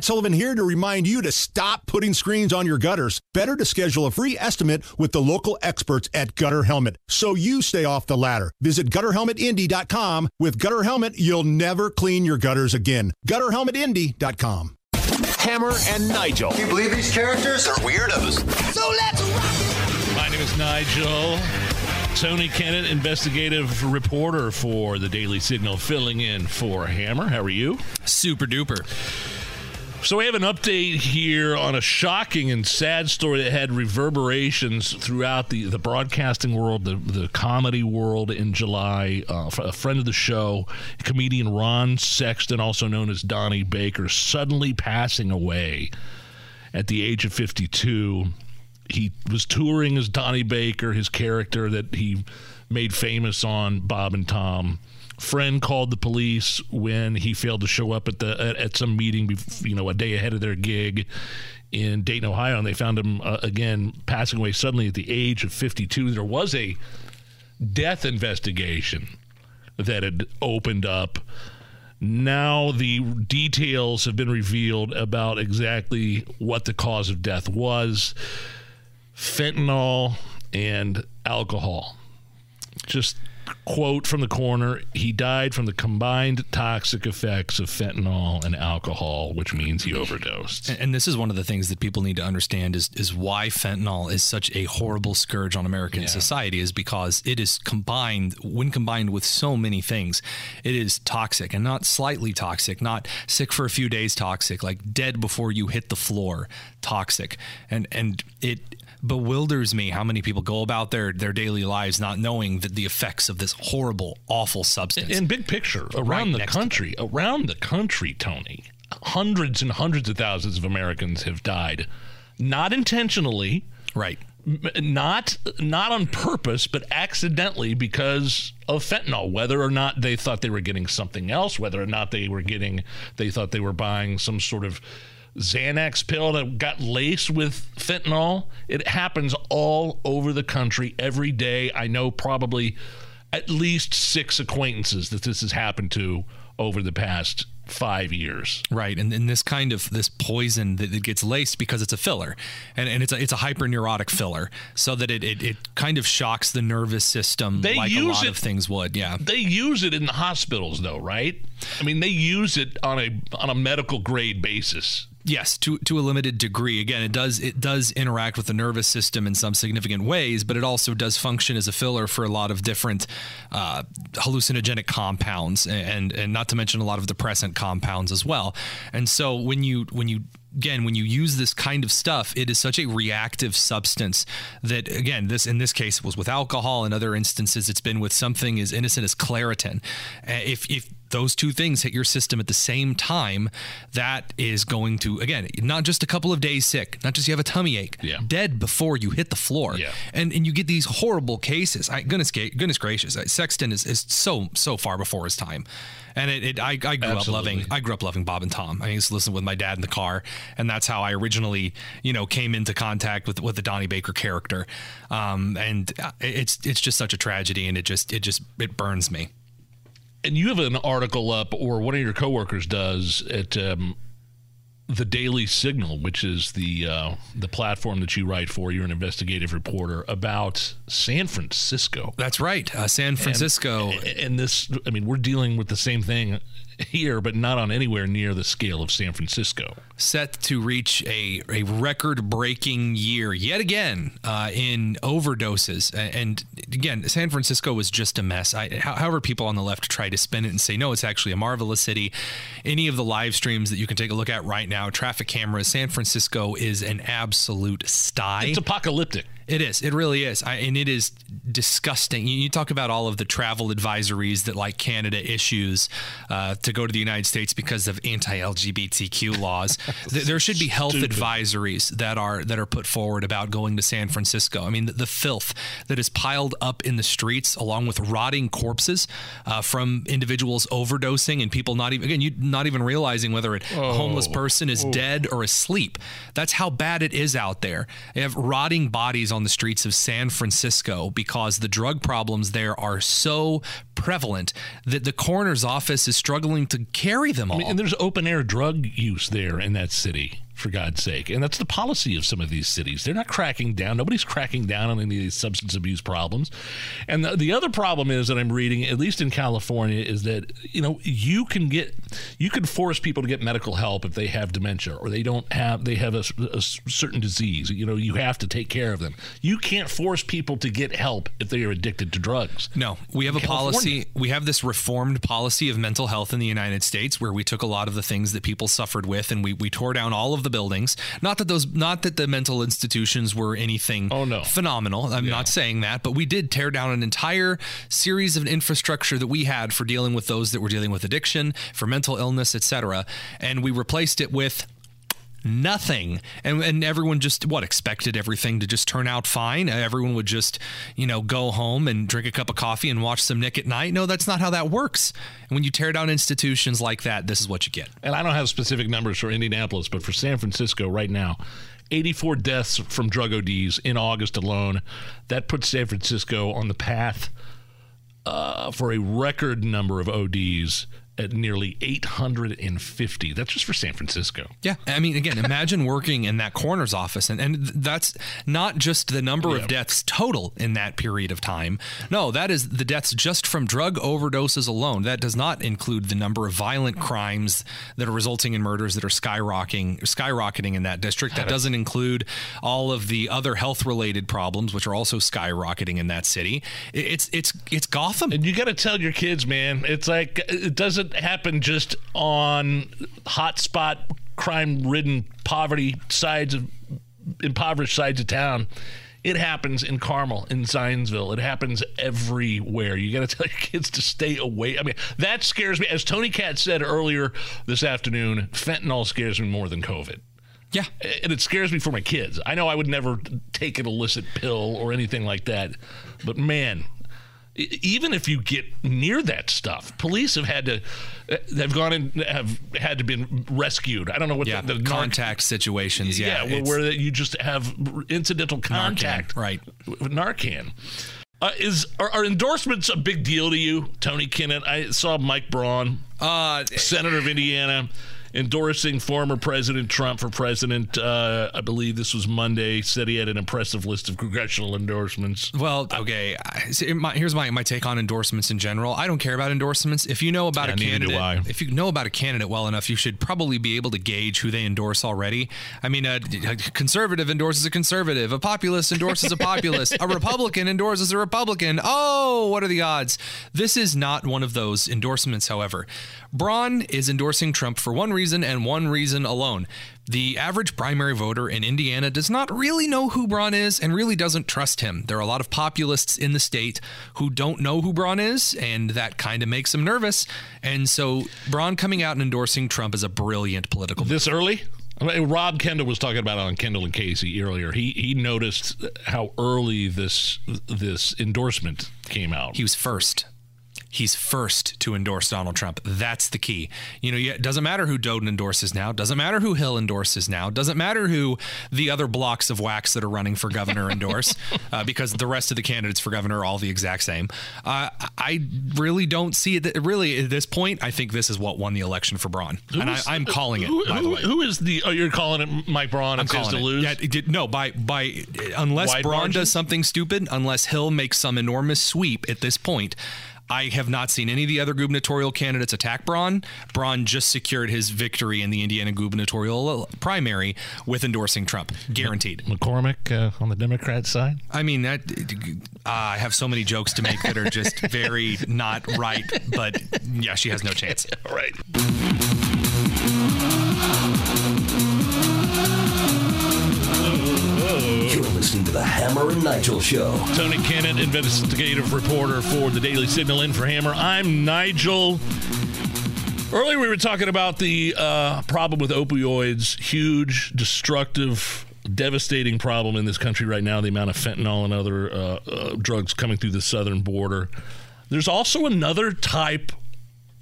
Matt Sullivan here to remind you to stop putting screens on your gutters. Better to schedule a free estimate with the local experts at Gutter Helmet so you stay off the ladder. Visit gutterhelmetindy.com. With Gutter Helmet, you'll never clean your gutters again. Gutterhelmetindy.com. Hammer and Nigel. Can you believe these characters are weirdos? So let's rock My name is Nigel. Tony Kinnett, investigative reporter for the Daily Signal, filling in for Hammer. How are you? Super duper. So we have an update here on a shocking and sad story that had reverberations throughout the, the broadcasting world, the, the comedy world in July. Uh, a friend of the show, comedian Ron Sexton, also known as Donnie Baker, suddenly passing away at the age of 52. He was touring as Donnie Baker, his character that he made famous on Bob and Tom friend called the police when he failed to show up at the at, at some meeting, you know, a day ahead of their gig in Dayton, Ohio, and they found him uh, again passing away suddenly at the age of 52. There was a death investigation that had opened up. Now the details have been revealed about exactly what the cause of death was fentanyl and alcohol. Just quote from the corner he died from the combined toxic effects of fentanyl and alcohol which means he overdosed and, and, this is one of the things that people need to understand is is why fentanyl is such a horrible scourge on american yeah. society is because it is combined when combined with so many things it is toxic and not slightly toxic not sick for a few days toxic like dead before you hit the floor toxic and and it bewilders me how many people go about their their daily lives not knowing that the effects of this horrible, awful substance. In big picture, around right the country, around the country, Tony, hundreds and hundreds of thousands of Americans have died, not intentionally, right? Not not on purpose, but accidentally because of fentanyl. Whether or not they thought they were getting something else, whether or not they were getting, they thought they were buying some sort of Xanax pill that got laced with fentanyl. It happens all over the country every day. I know probably at least six acquaintances that this has happened to over the past five years. Right, and, and this kind of this poison that it gets laced because it's a filler, and, and it's a it's a hyperneurotic filler, so that it, it, it kind of shocks the nervous system they like use a lot it, of things would. Yeah, they use it in the hospitals though, right? I mean, they use it on a on a medical grade basis. Yes, to to a limited degree. Again, it does it does interact with the nervous system in some significant ways, but it also does function as a filler for a lot of different uh, hallucinogenic compounds, and and not to mention a lot of depressant compounds as well. And so when you when you again when you use this kind of stuff it is such a reactive substance that again this in this case was with alcohol in other instances it's been with something as innocent as claritin uh, if if those two things hit your system at the same time, that is going to again not just a couple of days sick, not just you have a tummy ache, yeah. dead before you hit the floor, yeah. and and you get these horrible cases. I, goodness, goodness gracious, Sexton is, is so so far before his time, and it, it I, I grew Absolutely. up loving I grew up loving Bob and Tom. I used to listen with my dad in the car, and that's how I originally you know came into contact with with the Donnie Baker character, um, and it's it's just such a tragedy, and it just it just it burns me and you have an article up, or one of your coworkers does at um, the Daily Signal, which is the uh, the platform that you write for. You're an investigative reporter about San Francisco. That's right, uh, San Francisco. And, and this, I mean, we're dealing with the same thing here, but not on anywhere near the scale of San Francisco. Set to reach a, a record breaking year yet again uh, in overdoses. And again, San Francisco was just a mess. I, however, people on the left try to spin it and say, no, it's actually a marvelous city. Any of the live streams that you can take a look at right now, traffic cameras, San Francisco is an absolute sty. It's apocalyptic. It is. It really is. I, and it is disgusting. You, you, talk about all of the travel advisories that like Canada issues uh, to go to the United States because of anti-LGBTQ laws. there should be health Stupid. advisories that are that are put forward about going to San Francisco. I mean, the, the filth that is piled up in the streets, along with rotting corpses uh, from individuals overdosing and people not even again you not even realizing whether a oh. homeless person is oh. dead or asleep. That's how bad it is out there. They have rotting bodies on the streets of San Francisco because the drug problems there are so prevalent that the coroner's office is struggling willing to carry them all. I mean, and there's open air drug use there in that city for God's sake. And that's the policy of some of these cities. They're not cracking down. Nobody's cracking down on any of these substance abuse problems. And the, the other problem is that I'm reading, at least in California, is that, you know, you can get, you can force people to get medical help if they have dementia or they don't have, they have a, a certain disease. You know, you have to take care of them. You can't force people to get help if they are addicted to drugs. No, we have a California. policy. We have this reformed policy of mental health in the United States where we took a lot of the things that people suffered with and we, we tore down all of the buildings. Not that those, not that the mental institutions were anything Oh, no. phenomenal. I'm not saying that, but we did tear down an entire series of infrastructure that we had for dealing with those that were dealing with addiction, for mental illness, etc. And we replaced it with nothing. And, and everyone just what expected everything to just turn out fine? Everyone would just you know go home and drink a cup of coffee and watch some nick at night? No that's not how that works. And when you tear down institutions like that this is what you get. And I don't have specific numbers for Indianapolis, but for San Francisco right now, 84 deaths from drug ODs in August alone. That puts San Francisco on the path uh, for a record number of ODs at nearly 850. That's just for San Francisco. Yeah. I mean, again, imagine working in that coroner's office, and, and that's not just the number Yeah. of deaths total in that period of time. No, that is the deaths just from drug overdoses alone. That does not include the number of violent crimes that are resulting in murders that are skyrocketing, skyrocketing in that district. That doesn't include all of the other health related problems, which are also skyrocketing in that city. It's, it's, it's Gotham. And you got to tell your kids, man, it's like it doesn't happen just on hotspot, crime ridden, poverty sides of impoverished sides of town. It happens in Carmel, in Zionsville. It happens everywhere. You got to tell your kids to stay away. I mean, that scares me. As Tony Katz said earlier this afternoon, fentanyl scares me more than COVID. Yeah. And it scares me for my kids. I know I would never take an illicit pill or anything like that, but man, even if you get near that stuff, police have had to have gone and have had to been rescued. I don't know what Yeah. the, the narc- contact situations. yeah, Yeah. where, where you just have incidental contact, right. with Narcan. Uh, is are, are endorsements a big deal to you, Tony Kinnett? I saw Mike Braun, uh, senator of Indiana, endorsing former President Trump for president. Uh, I believe this was Monday. Said he had an impressive list of congressional endorsements. Well, okay. I- my, here's my, my take on endorsements in general. I don't care about endorsements. If you know about Yeah, a candidate, if you know about a candidate well enough, you should probably be able to gauge who they endorse already. I mean, a, a conservative endorses a conservative, a populist endorses a populist, a Republican endorses a Republican. Oh, what are the odds? This is not one of those endorsements. However, Braun is endorsing Trump for one reason and one reason alone. The average primary voter in Indiana does not really know who Braun is and really doesn't trust him. There are a lot of populists in the state who don't know who Braun is, and that kind of makes them nervous. And so Braun coming out and endorsing Trump is a brilliant political move. This early? I mean, Rob Kendall was talking about it on Kendall and Casey earlier. He he noticed how early this this endorsement came out. He was first. He's first to endorse Donald Trump. That's the key. You know, it doesn't matter who Doden endorses now. Doesn't matter who Hill endorses now. Doesn't matter who the other blocks of wax that are running for governor endorse, uh, because the rest of the candidates for governor are all the exact same. Uh, I really don't see it. That, really, at this point, I think this is what won the election for Braun, and I, I'm calling it. Who, who- is the? Oh, you're calling it Mike Braun I'm calling to it. lose. Yeah, did, no, by by unless Wide Braun margin? does something stupid, unless Hill makes some enormous sweep at this point. I have not seen any of the other gubernatorial candidates attack Braun. Braun just secured his victory in the Indiana gubernatorial primary with endorsing Trump, guaranteed. McCormick uh, on the Democrat side. I mean, that, uh, I have so many jokes to make that are just very not right, but yeah, she has no chance. All right. Hammer and Nigel Show. Tony Kinnett, investigative reporter for the Daily Signal in for Hammer. I'm Nigel. Earlier, we were talking about the uh, problem with opioids, huge, destructive, devastating problem in this country right now. The amount of fentanyl and other uh, uh, drugs coming through the southern border. There's also another type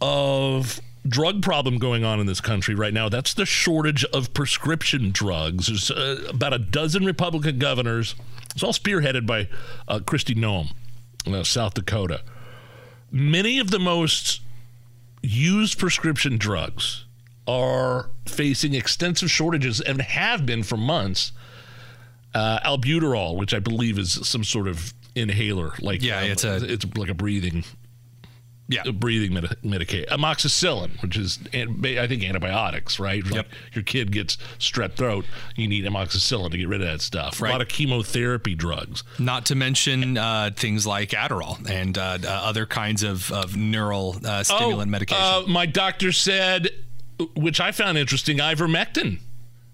of drug problem going on in this country right now. That's the shortage of prescription drugs. There's uh, about a dozen Republican governors. It's all spearheaded by uh, Kristi Noem, uh, South Dakota. Many of the most used prescription drugs are facing extensive shortages and have been for months. Uh, albuterol, which I believe is some sort of inhaler, like Yeah, um, it's a- it's like a breathing Yeah. breathing medi- medication. Amoxicillin, which is I think antibiotics, right? Like Yep. your kid gets strep throat, you need amoxicillin to get rid of that stuff. A lot of chemotherapy drugs. Not to mention uh, things like Adderall and uh, uh, other kinds of, of neural uh, stimulant medication. Uh, my doctor said, which I found interesting, ivermectin.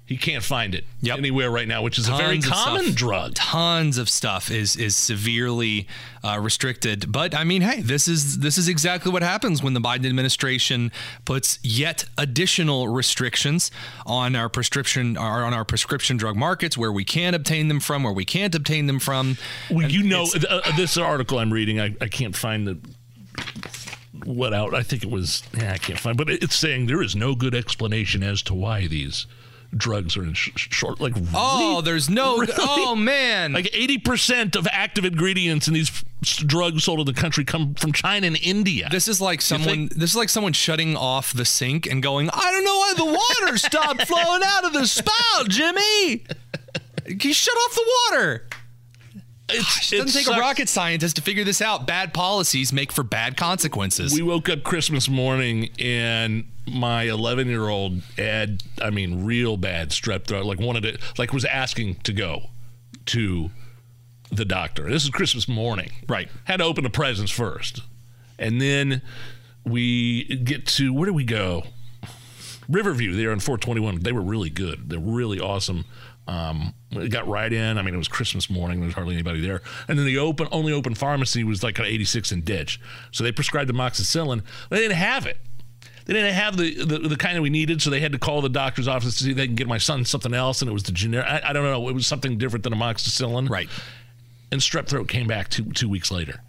He can't find it Yep. anywhere right now, which is a very common drug. Tons of stuff is is severely uh, restricted. But I mean, hey, this is this is exactly what happens when the Biden administration puts yet additional restrictions on our prescription on our prescription drug markets, where we can obtain them from, where we can't obtain them from. Well, And you know, uh, this article I'm reading, I, I can't find the what out. I think it was, yeah, I can't find, but it's saying there is no good explanation as to why these drugs are in sh- short. Like, Oh, there's no. Really? Oh man. Like 80% of active ingredients in these drugs sold in the country come from China and India. This is like someone. This is like someone shutting off the sink and going, "I don't know why the water stopped flowing out of the spout, Jimmy. Can you shut off the water?" It's- It doesn't take sucks. a rocket scientist to figure this out. Bad policies make for bad consequences. We woke up Christmas morning and my 11 year old had, I mean, real bad strep throat. Like wanted to, like was asking to go to the doctor. This is Christmas morning. Right. Had to open the presents first. And then we get to, where do we go? Riverview there on 421. They were really good. They're really awesome. Um, we got right in. I mean, it was Christmas morning. There was hardly anybody there. And then the open, only open pharmacy was like an 86 and ditch. So they prescribed the amoxicillin. They didn't have it. They didn't have the, the, the kind that we needed, so they had to call the doctor's office to see if they can get my son something else, and it was the generic. I, I don't know. It was something different than amoxicillin. right. And strep throat came back two two weeks later,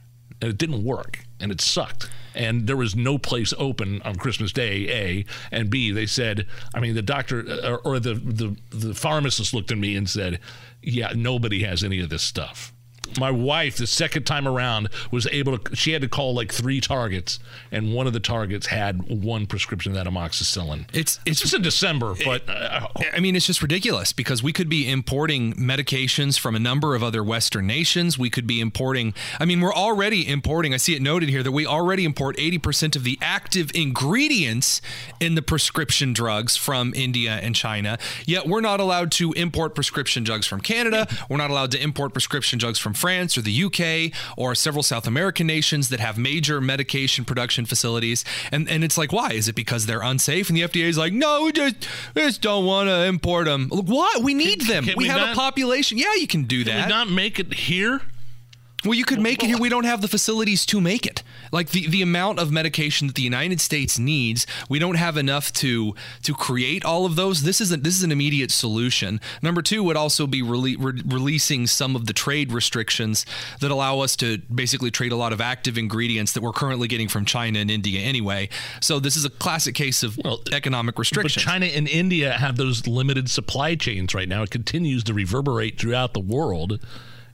and it didn't work, and it sucked. And there was no place open on Christmas Day. A and B. They said, I mean, the doctor uh, or, or the, the the pharmacist looked at me and said, "Yeah, nobody has any of this stuff." My wife, the second time around, was able to. She had to call like three targets, and one of the targets had one prescription of that amoxicillin. It's- it's it's- just in December, but uh, I mean, it's just ridiculous because we could be importing medications from a number of other Western nations. We could be importing, I mean, we're already importing, I see it noted here that we already import 80% of the active ingredients in the prescription drugs from India and China. Yet we're not allowed to import prescription drugs from Canada. We're not allowed to import prescription drugs from France or the UK or several South American nations that have major medication production facilities. And, and it's like, why? Is it because they're unsafe? And the FDA is like, no, we just, we just don't want to import them. Look, what? We need them. can we, we have not- a population. Yeah, you can do that. we not make it here? Well, you could make it here. We don't have the facilities to make it. Like the, the amount of medication that the United States needs, we don't have enough to to create all of those. This isn't this is an immediate solution. Number two would also be rele- re- releasing some of the trade restrictions that allow us to basically trade a lot of active ingredients that we're currently getting from China and India anyway. So this is a classic case of economic But restrictions. China and India have those limited supply chains right now. It continues to reverberate throughout the world.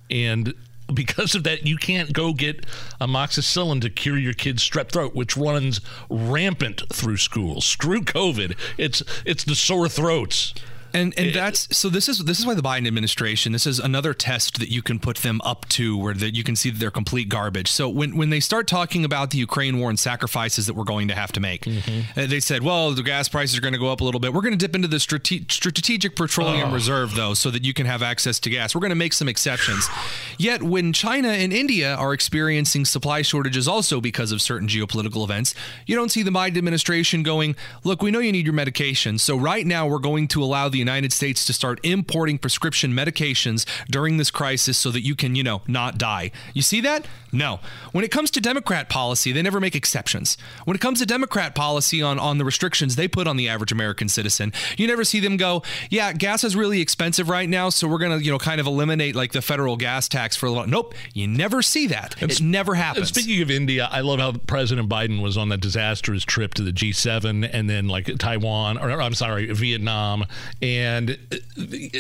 And because of that, you can't go get amoxicillin to cure your kid's strep throat, which runs rampant through schools. Screw COVID. It's it's the sore throats. And and that's so this is this is why the Biden administration this is another test that you can put them up to where that you can see that they're complete garbage. So when when they start talking about the Ukraine war and sacrifices that we're going to have to make, uh, they said, well, the gas prices are going to go up a little bit. We're going to dip into the strate- strategic petroleum reserve though, so that you can have access to gas. We're going to make some exceptions. Yet when China and India are experiencing supply shortages also because of certain geopolitical events, you don't see the Biden administration going, look, we know you need your medication, so right now we're going to allow the United States to start importing prescription medications during this crisis so that you can, you know, not die. You see that? No. When it comes to Democrat policy, they never make exceptions. When it comes to Democrat policy on, on the restrictions they put on the average American citizen, you never see them go, yeah, gas is really expensive right now, so we're going to, you know, kind of eliminate like the federal gas tax for a little. Nope. You never see that. It never happens. speaking of India, I love how President Biden was on that disastrous trip to the G7 and then like Taiwan, or I'm sorry, Vietnam. And uh,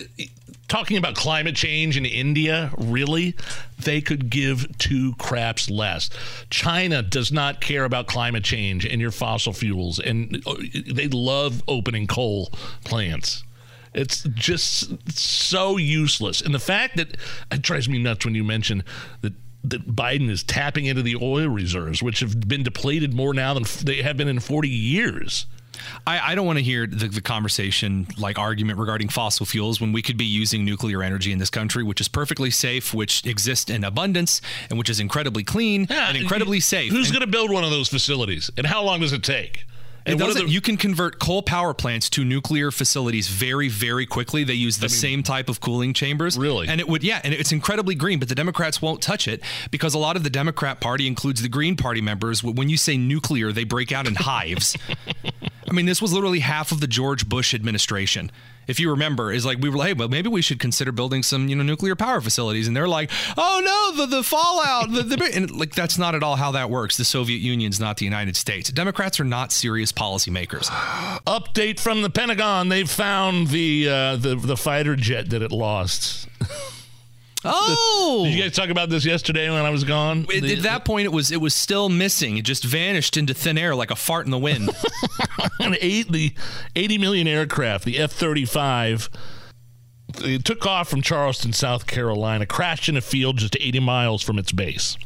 talking about climate change in India, really, they could give two craps less. China does not care about climate change and your fossil fuels, and uh, they love opening coal plants. It's just so useless. And the fact that it drives me nuts when you mention that that Biden is tapping into the oil reserves, which have been depleted more now than they have been in 40 years. I, I don't want to hear the, the conversation like argument regarding fossil fuels when we could be using nuclear energy in this country, which is perfectly safe, which exists in abundance, and which is incredibly clean Yeah, and incredibly you- safe. Who's going to build one of those facilities, and how long does it take? And doesn't. the- you can convert coal power plants to nuclear facilities very, very quickly. They use the same type of cooling chambers. Really? And it would, yeah, and it's incredibly green, but the Democrats won't touch it because a lot of the Democrat Party includes the Green Party members. When you say nuclear, they break out in hives. I mean, this was literally half of the George Bush administration. If you remember, is like we were like, hey, well, maybe we should consider building some, you know, nuclear power facilities, and they're like, oh no, the the fallout, the, the and like that's not at all how that works. The Soviet Union's not the United States. Democrats are not serious policymakers. update from the Pentagon: They've found the uh, the the fighter jet that it lost. Oh, Did you guys talk about this yesterday when I was gone? At- The- at that point, it was it was still missing. It just vanished into thin air like a fart in the wind. an eight, the 80 million aircraft, the F 35, it took off from Charleston, South Carolina, crashed in a field just 80 miles from its base.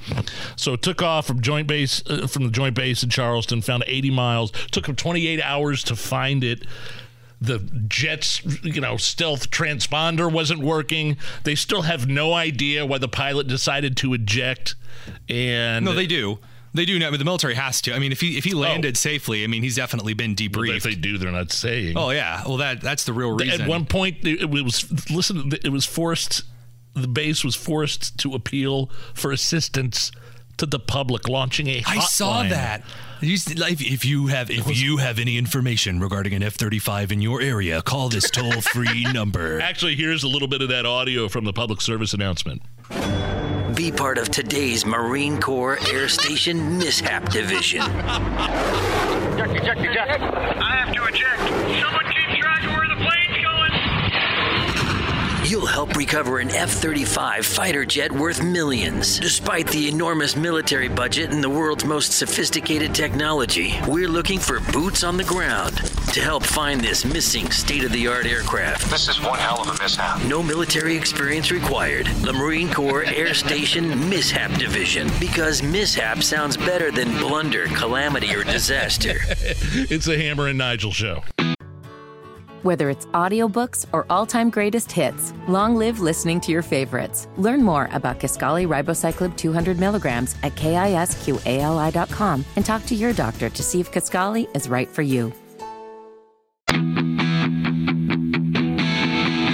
So it took off from joint base uh, from the joint base in Charleston, found 80 miles. Took them 28 hours to find it. The jet's, you know, stealth transponder wasn't working. They still have no idea why the pilot decided to eject. And no, they do. They do. I mean, the military has to. I mean, if he if he oh. landed safely, I mean, he's definitely been debriefed. if debriefed. they do, they're not saying. oh yeah. Well, that that's the real reason. At one point, it was listen. It was forced. The base was forced to appeal for assistance to the public, launching a. I saw hotline. that. You s- like, If you have if you have any information regarding an F thirty five in your area, call this toll free number. Actually, here's a little bit of that audio from the public service announcement. Be part of today's Marine Corps Air Station Mishap Division. Eject, eject, eject. I have to eject. Someone You'll help recover an F 35 fighter jet worth millions. Despite the enormous military budget and the world's most sophisticated technology, we're looking for boots on the ground to help find this missing state of the art aircraft. This is one hell of a mishap. No military experience required. The Marine Corps Air Station Mishap Division. Because mishap sounds better than blunder, calamity, or disaster. It's a Hammer and Nigel show. Whether it's audiobooks or all-time greatest hits, long live listening to your favorites. Learn more about Kisqali Ribociclib 200 milligrams at kisqali.com and talk to your doctor to see if Kisqali is right for you.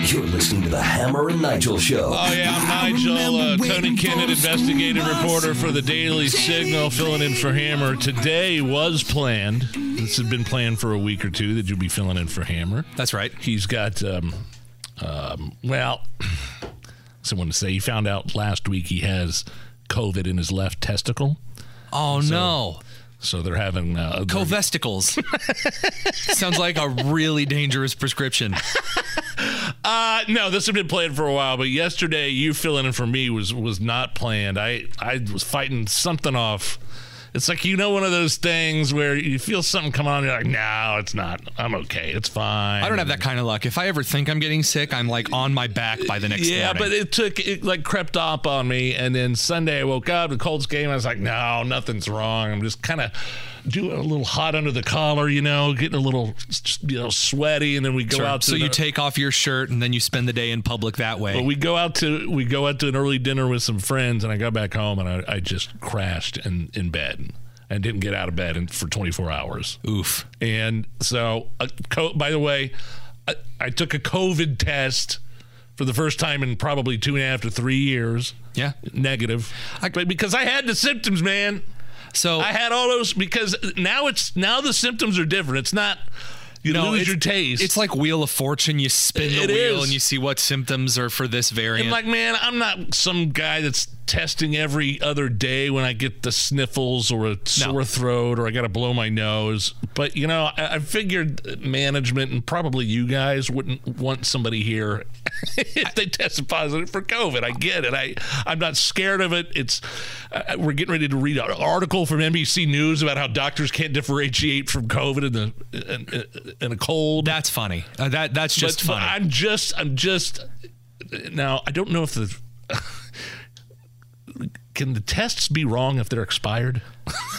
You're listening to the Hammer and Nigel Show. Oh yeah, I'm Nigel, uh, Tony Kinnett, investigative reporter for the Daily Signal, filling in for Hammer. Today was planned. This had been planned for a week or two that you'll be filling in for Hammer. That's right. He's got, um, um, well, someone to say he found out last week he has COVID in his left testicle. Oh no. So they're having uh, Covesticles. Sounds like a really dangerous prescription. Uh, no, this had been planned for a while, but yesterday you filling in for me was was not planned. I I was fighting something off. It's like you know one of those things where you feel something come on, you're like, no, it's not. I'm okay. It's fine. I don't have that kind of luck. If I ever think I'm getting sick, I'm like on my back by the next day. Yeah, morning. but it took it like crept up on me, and then Sunday I woke up the Colts game. I was like, no, nothing's wrong. I'm just kind of doing a little hot under the collar, you know, getting a little you know sweaty, and then we go Sure. out. To so you take off your shirt and then you spend the day in public that way. But we go out to we go out to an early dinner with some friends, and I got back home and I, I just crashed in in bed and didn't get out of bed in, for 24 hours. Oof. And so, uh, co- by the way, I, I took a COVID test for the first time in probably two and a half to three years. Yeah. Negative. but because I had the symptoms, man. So I had all those because now it's now the symptoms are different. It's not you no, lose your taste. It's like Wheel of Fortune. You spin the It wheel is. and you see what symptoms are for this variant. And like, man, I'm not some guy that's testing every other day when I get the sniffles or a sore throat or I got to blow my nose. But, you know, I, I figured management and probably you guys wouldn't want somebody here if they tested positive for COVID. I get it. I, I'm not scared of it. It's uh, We're getting ready to read an article from NBC News about how doctors can't differentiate from COVID and, the, and, and a cold. That's funny. Uh, that That's just but funny. I'm just, I'm just, now, I don't know if the. Can the tests be wrong if they're expired?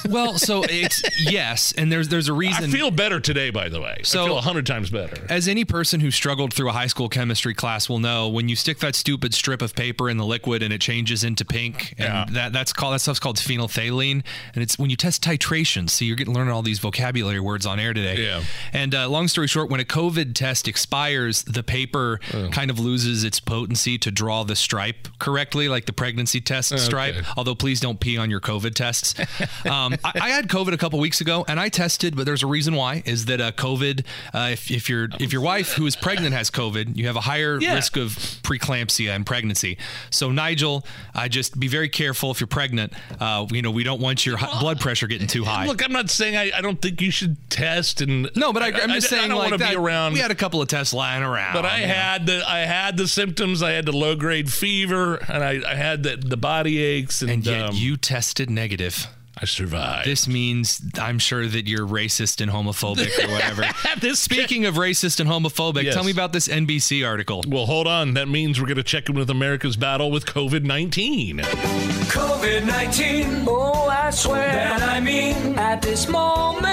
Well, so it's yes, and there's there's a reason. I feel better today, by the way. So- I feel a hundred times better. As any person who struggled through a high school chemistry class will know, when you stick that stupid strip of paper in the liquid and it changes into pink, and Yeah. that that's called that stuff's called phenolphthalein, and it's when you test titration. So you're getting learning all these vocabulary words on air today. Yeah. And uh, long story short, when a COVID test expires, the paper kind of loses its potency to draw the stripe correctly, like the pregnancy test stripe. Although please don't pee on your COVID tests. um, I, I had COVID a couple weeks ago, and I tested, but there's a reason why. Is that uh, COVID? Uh, if, if your if your wife who is pregnant has COVID, you have a higher Yeah. risk of preeclampsia and pregnancy. So Nigel, I just be very careful if you're pregnant. Uh, you know, we don't want your blood pressure getting too high. Look, I'm not saying I, I don't think you should test and no, but I, I'm just saying I don't like want to that, be around. We had a couple of tests lying around. but I know. had the I had the symptoms. I had the low grade fever, and I, I had the the body aches, and, and yet um, you tested negative. I survived. This means I'm sure that you're racist and homophobic or whatever. This- Speaking of racist and homophobic, Yes. tell me about this NBC article. well, hold on. That means we're going to check in with America's battle with COVID 19. COVID 19. Oh, I swear. That I mean, at this moment.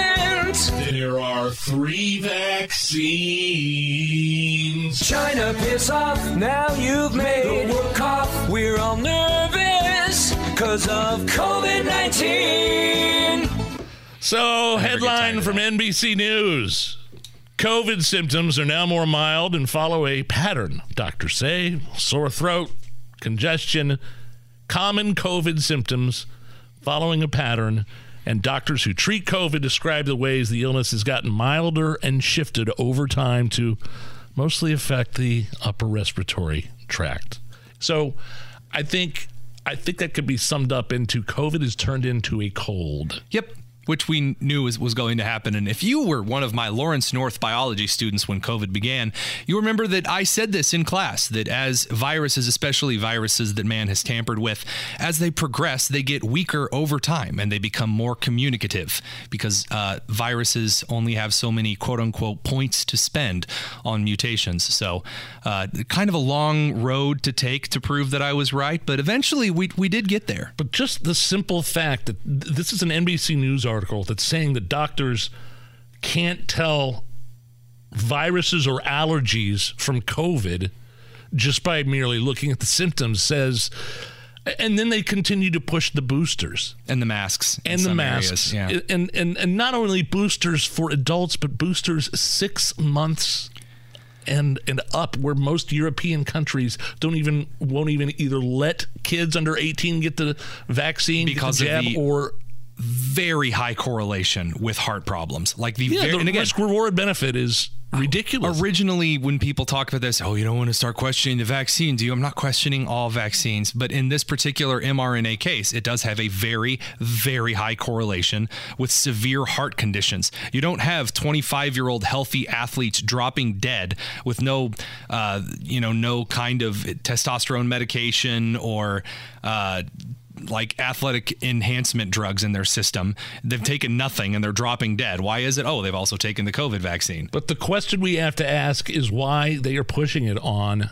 There are three vaccines. China piss off. Now you've made the world cough. We're all nervous because of COVID 19. So, headline from NBC News COVID symptoms are now more mild and follow a pattern. Doctors say sore throat, congestion, common COVID symptoms following a pattern. And doctors who treat COVID describe the ways the illness has gotten milder and shifted over time to mostly affect the upper respiratory tract. So, I think I think that could be summed up into COVID has turned into a cold. Yep. Which we knew was, was going to happen. And if you were one of my Lawrence North biology students when COVID began, you remember that I said this in class that as viruses, especially viruses that man has tampered with, as they progress, they get weaker over time and they become more communicative because uh, viruses only have so many quote unquote points to spend on mutations. So, uh, kind of a long road to take to prove that I was right, but eventually we, we did get there. But just the simple fact that this is an NBC News article that's saying that doctors can't tell viruses or allergies from COVID just by merely looking at the symptoms says, and then they continue to push the boosters And the masks. and the masks, areas, Yeah. and, and and not only boosters for adults, but boosters six months and and up, where most European countries don't even won't even either let kids under eighteen get the vaccine get the Because of jab, the- or very high correlation with heart problems. Like the, yeah, very, the again, risk reward benefit is ridiculous. originally when people talk about this, oh, you don't want to start questioning the vaccine, do you? I'm not questioning all vaccines, but in this particular mRNA case, it does have a very, very high correlation with severe heart conditions. You don't have 25 year old healthy athletes dropping dead with no, uh, you know, no kind of testosterone medication or. Uh, like athletic enhancement drugs in their system. They've taken nothing and they're dropping dead. Why is it? Oh, they've also taken the COVID vaccine. But the question we have to ask is why they are pushing it on.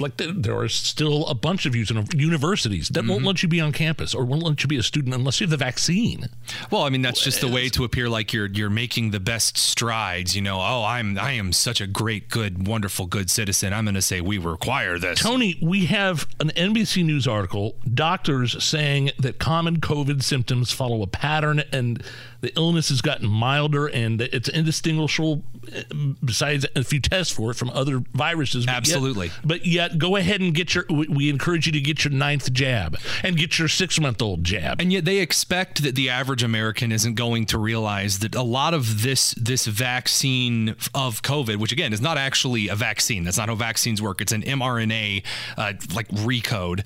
Like th- there are still a bunch of uni- universities that Mm-hmm. won't let you be on campus or won't let you be a student unless you have the vaccine. Well, I mean that's just the way to appear like you're you're making the best strides. You know, oh, I'm I am such a great, good, wonderful, good citizen. I'm going to say we require this. Tony, we have an NBC News article, doctors saying that common COVID symptoms follow a pattern and the illness has gotten milder and it's indistinguishable uh, besides if you test for it from other viruses. But yet- Absolutely. but yet, go ahead and get your, we, we encourage you to get your ninth jab and get your six month old jab. And yet they expect that the average American isn't going to realize that a lot of this this vaccine of COVID, which again is not actually a vaccine, that's not how vaccines work. It's an mRNA uh, like recode.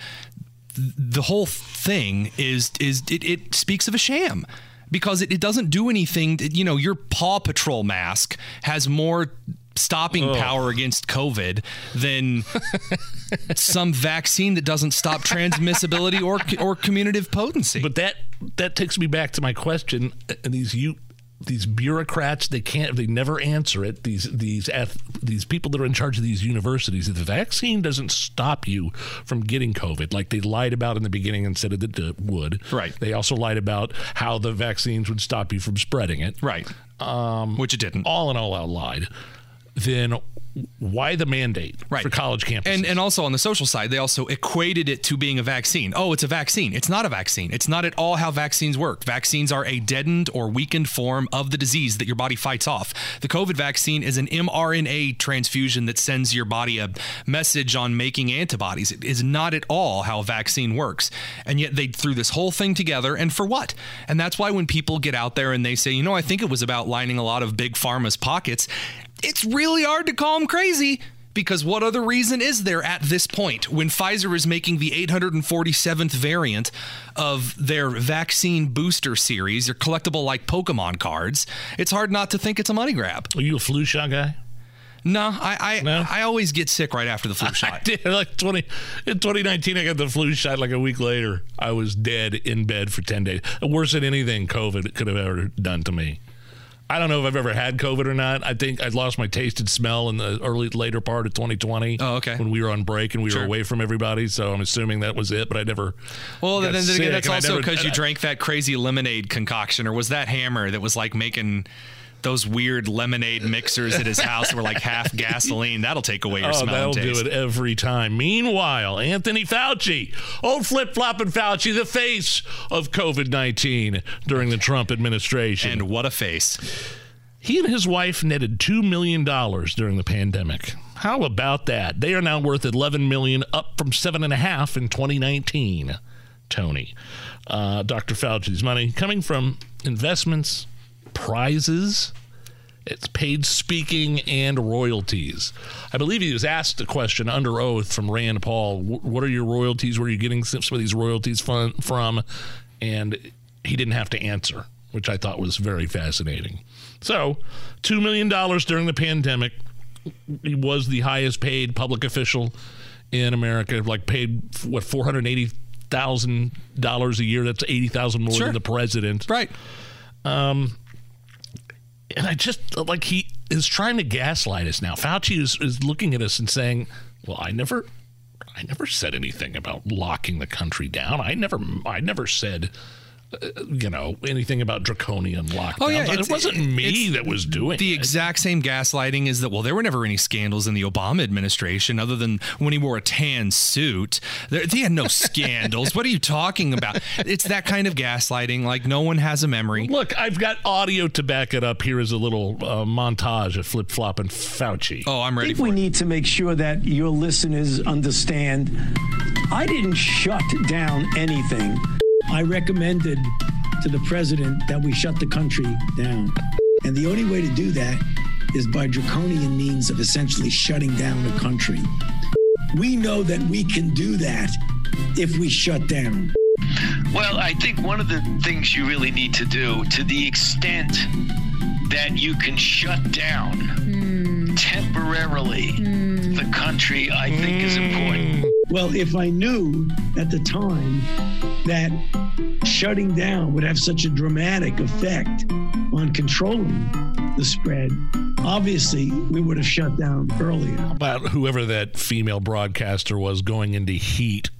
the whole thing is is it, it speaks of a sham because it, it doesn't do anything. You know, your Paw Patrol mask has more stopping oh. power against COVID than some vaccine that doesn't stop transmissibility or or commutative potency. But that that takes me back to my question. And these you these bureaucrats they can't they never answer it. These these these people that are in charge of these universities. If the vaccine doesn't stop you from getting COVID, like they lied about in the beginning and said that it would, Right. They also lied about how the vaccines would stop you from spreading it, right, Um, which it didn't. all in all out lied. Then why the mandate Right. for college campuses? And and also on the social side, they also equated it to being a vaccine. Oh, it's a vaccine. It's not a vaccine. It's not at all how vaccines work. Vaccines are a deadened or weakened form of the disease that your body fights off. The COVID vaccine is an mRNA transfusion that sends your body a message on making antibodies. It is not at all how a vaccine works. And yet they threw this whole thing together and for what? And that's why when people get out there and they say, "You know, I think it was about lining a lot of big pharma's pockets." It's really hard to call him crazy because what other reason is there at this point when Pfizer is making the 847th variant of their vaccine booster series, their collectible like Pokemon cards? It's hard not to think it's a money grab. are you a flu shot guy? No, I I, No? I always get sick right after the flu I shot. did like 20 in 2019 I got the flu shot like a week later I was dead in bed for 10 days worse than anything COVID could have ever done to me I don't know if I've ever had COVID or not I think I lost my taste and smell in the early later part of 2020 Oh, okay. when we were on break and we Sure. were away from everybody so I'm assuming that was it but I never Well, then, then again, that's also because you I- drank that crazy lemonade concoction, or was that Hammer that was like making those weird lemonade mixers at his house were like half gasoline? That'll take away your Oh, smell that'll do it every time. Meanwhile, Anthony Fauci, old flip flopping Fauci, the face of COVID 19 during the Trump administration. And what a face! He and his wife netted $2 million during the pandemic. How about that? They are now worth 11 million, up from seven and a half in 2019. Tony, uh, Dr. Fauci's money coming from investments, prizes, it's paid speaking and royalties. I believe he was asked a question under oath from Rand Paul. What are your royalties? Where are you getting some of these royalties fun- from? And he didn't have to answer, which I thought was very fascinating. So, $2 million during the pandemic. He was the highest paid public official in America, like paid, what, $480,000 a year? That's 80000 more Sure. than the president. Right. Um, and I just like he is trying to gaslight us now. Fauci is, is looking at us and saying, "Well, I never, I never said anything about locking the country down. I never, I never said." Uh, you know anything about draconian lockdowns? Oh yeah, it wasn't me that was doing the it. exact same gaslighting. Is that well? There were never any scandals in the Obama administration, other than when he wore a tan suit. There, they had no scandals. what are you talking about? It's that kind of gaslighting. Like no one has a memory. Look, I've got audio to back it up. Here is a little uh, montage of flip flop and Fauci. Oh, I'm I ready think for we it. need to make sure that your listeners understand. I didn't shut down anything. I recommended to the president that we shut the country down. And the only way to do that is by draconian means of essentially shutting down a country. We know that we can do that if we shut down. Well, I think one of the things you really need to do, to the extent that you can shut down hmm. temporarily hmm. the country, I think is hmm. important. Well, if I knew at the time that shutting down would have such a dramatic effect on controlling the spread, obviously we would have shut down earlier. about whoever that female broadcaster was going into heat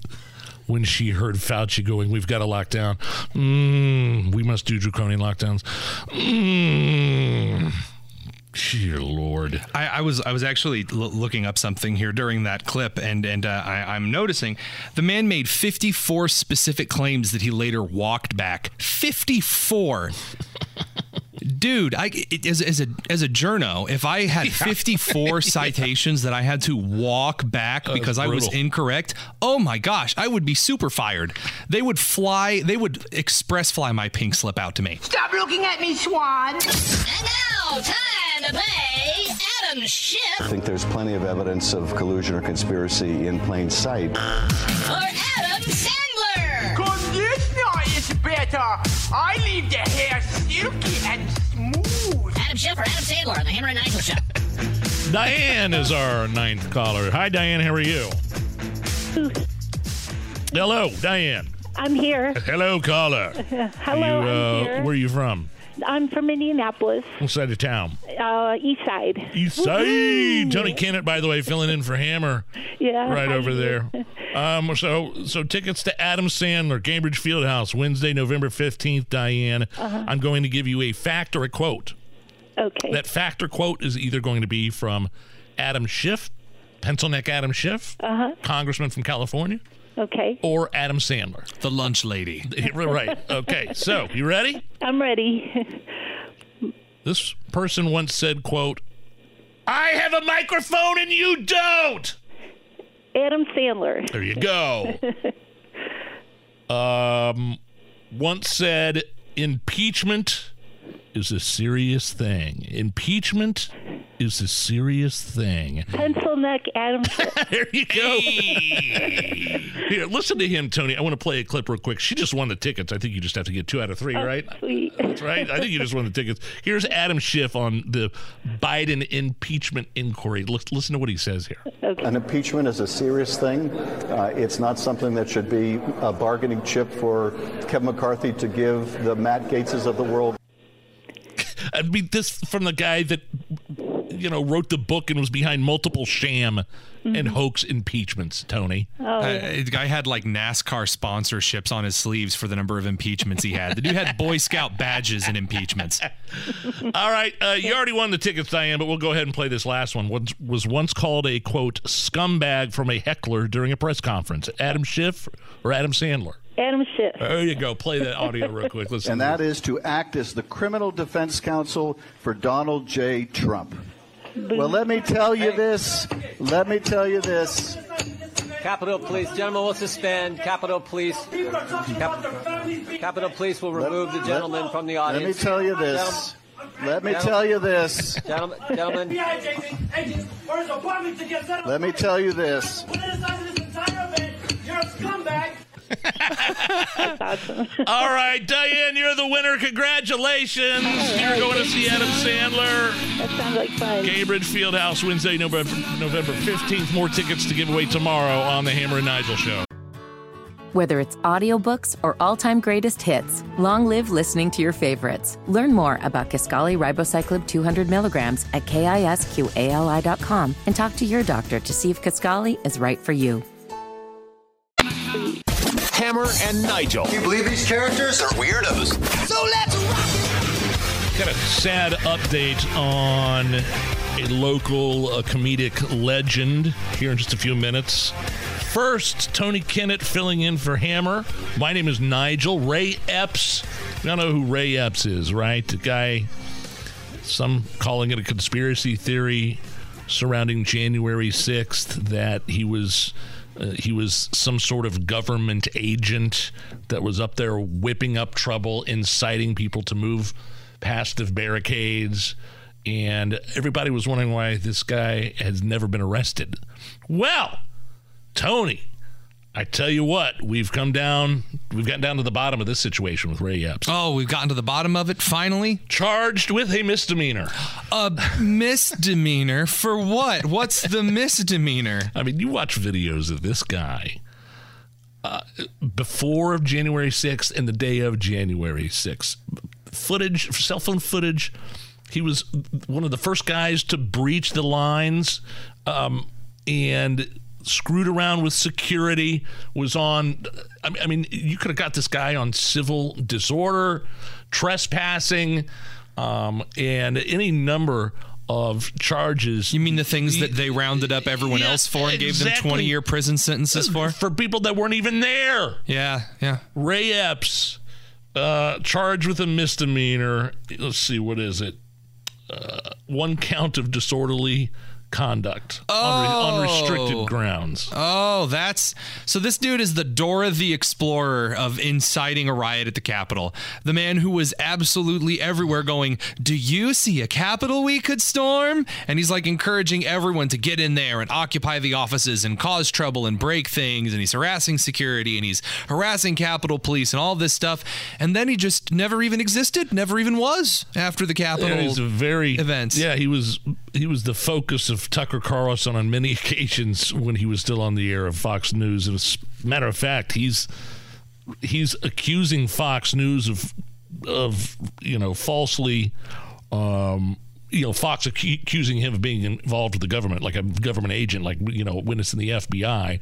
when she heard Fauci going, "We've got to lock down. Mm, we must do draconian lockdowns." Mm. Dear Lord. I, I was I was actually l- looking up something here during that clip, and and uh, I, I'm noticing the man made 54 specific claims that he later walked back. 54. Dude, I it- as, as a as a journo, if I had 54 citations that I had to walk back because I was incorrect, oh my gosh, I would be super fired. They would fly, they would express fly my pink slip out to me. Stop looking at me, Swan. And now, time to to pay Adam Schiff I think there's plenty of evidence of collusion or conspiracy in plain sight. or Adam Sandler? Better. I leave the hair silky and smooth. Adam Schiff or Adam Sandler on the Hammer and Nigel Show. Diane is our ninth caller. Hi, Diane. How are you? Hello, Diane. I'm here. Hello, caller. Hello, Are you, I'm uh, here. Where are you from? I'm from Indianapolis, What side of town? uh, East Side. East Side. Tony Kinnett, by the way, filling in for Hammer Yeah. right over there. Um, so, so tickets to Adam Sandler, Gainbridge Fieldhouse, Wednesday, November fifteenth. Diane, Uh-huh. I'm going to give you a fact or a quote. Okay. That fact or quote is either going to be from Adam Schiff, pencil neck Adam Schiff, Uh-huh. congressman from California, Okay. or Adam Sandler. The lunch lady. right. Okay. So, you ready? I'm ready. This person once said, "quote I have a microphone and you don't." Adam Sandler. There you go. um, once said, "Impeachment is a serious thing. Impeachment is a serious thing." Pencil neck Adam. there you go. Here, listen to him, Tony. I want to play a clip real quick. She just won the tickets. I think you just have to get two out of three, right? Sweet. That's right. I think you just won the tickets. Here's Adam Schiff on the Biden impeachment inquiry. Lis- Listen to what he says here. An impeachment is a serious thing. Uh, it's not something that should be a bargaining chip for Kevin McCarthy to give the Matt Gaetzes of the world. I mean, this from the guy that you know wrote the book and was behind multiple sham and hoax impeachments. Tony. Oh. Uh, the guy had like NASCAR sponsorships on his sleeves for the number of impeachments he had. The dude had Boy Scout badges and impeachments. All right, uh, you already won the tickets, Diane, but we'll go ahead and play this last one. Was, was once called a quote scumbag from a heckler during a press conference. Adam Schiff or Adam Sandler? Adam Schiff. There you go. Play that audio real quick. Listen. And to that this. is to act as the criminal defense counsel for Donald J. Trump. Well, let me tell you this. Let me tell you this. Capitol Police, gentlemen, will suspend. Capitol Police, Cap- Capitol Police will remove the gentleman from the audience. Let me tell you this. Let me tell you this. Gentlemen, gentlemen, Let me tell you this. All right, Diane, you're the winner. Congratulations. You're going to see Adam Sandler. That sounds like fun. Gainbridge Fieldhouse, Wednesday, November, November 15th. More tickets to give away tomorrow on the Hammer and Nigel Show. Whether it's audiobooks or all-time greatest hits, long live listening to your favorites. Learn more about Kisqali Ribociclib 200 milligrams at kisqali.com and talk to your doctor to see if Kisqali is right for you. Hammer and Nigel. You believe these characters are weirdos? So let's rock Got a sad update on a local uh, comedic legend here in just a few minutes. First, Tony Kinnett filling in for Hammer. My name is Nigel. Ray Epps. You all know who Ray Epps is, right? The guy, some calling it a conspiracy theory surrounding January 6th that he was. Uh, he was some sort of government agent that was up there whipping up trouble, inciting people to move past the barricades. And everybody was wondering why this guy has never been arrested. Well, Tony, I tell you what, we've come down, we've gotten down to the bottom of this situation with Ray Epps. Oh, we've gotten to the bottom of it finally? Charged with a misdemeanor. A misdemeanor? For what? What's the misdemeanor? I mean, you watch videos of this guy uh, before January 6th and the day of January 6th. Footage, cell phone footage. He was one of the first guys to breach the lines um, and screwed around with security. Was on, I mean, you could have got this guy on civil disorder, trespassing, um, and any number of charges. You mean the things that they rounded up everyone Yeah, else for and gave them 20 year prison sentences for? For people that weren't even there. Yeah, yeah. Ray Epps, uh, charged with a misdemeanor. Let's see, what is it? Uh, one count of disorderly conduct on, re- on Oh. restricted grounds. Oh, that's so. This dude is the Dora the Explorer of inciting a riot at the Capitol. The man who was absolutely everywhere going, Do you see a Capitol we could storm? And he's like encouraging everyone to get in there and occupy the offices and cause trouble and break things. And he's harassing security and he's harassing Capitol Police and all this stuff. And then he just never even existed, never even was after the Capitol Yeah, he's a very events. Yeah, he was he was the focus of Tucker Carlson on many occasions when he was still on the air of Fox News. And as a matter of fact, he's he's accusing Fox News of of you know falsely. Um, you know, Fox acu- accusing him of being involved with the government, like a government agent, like you know, witness in the FBI.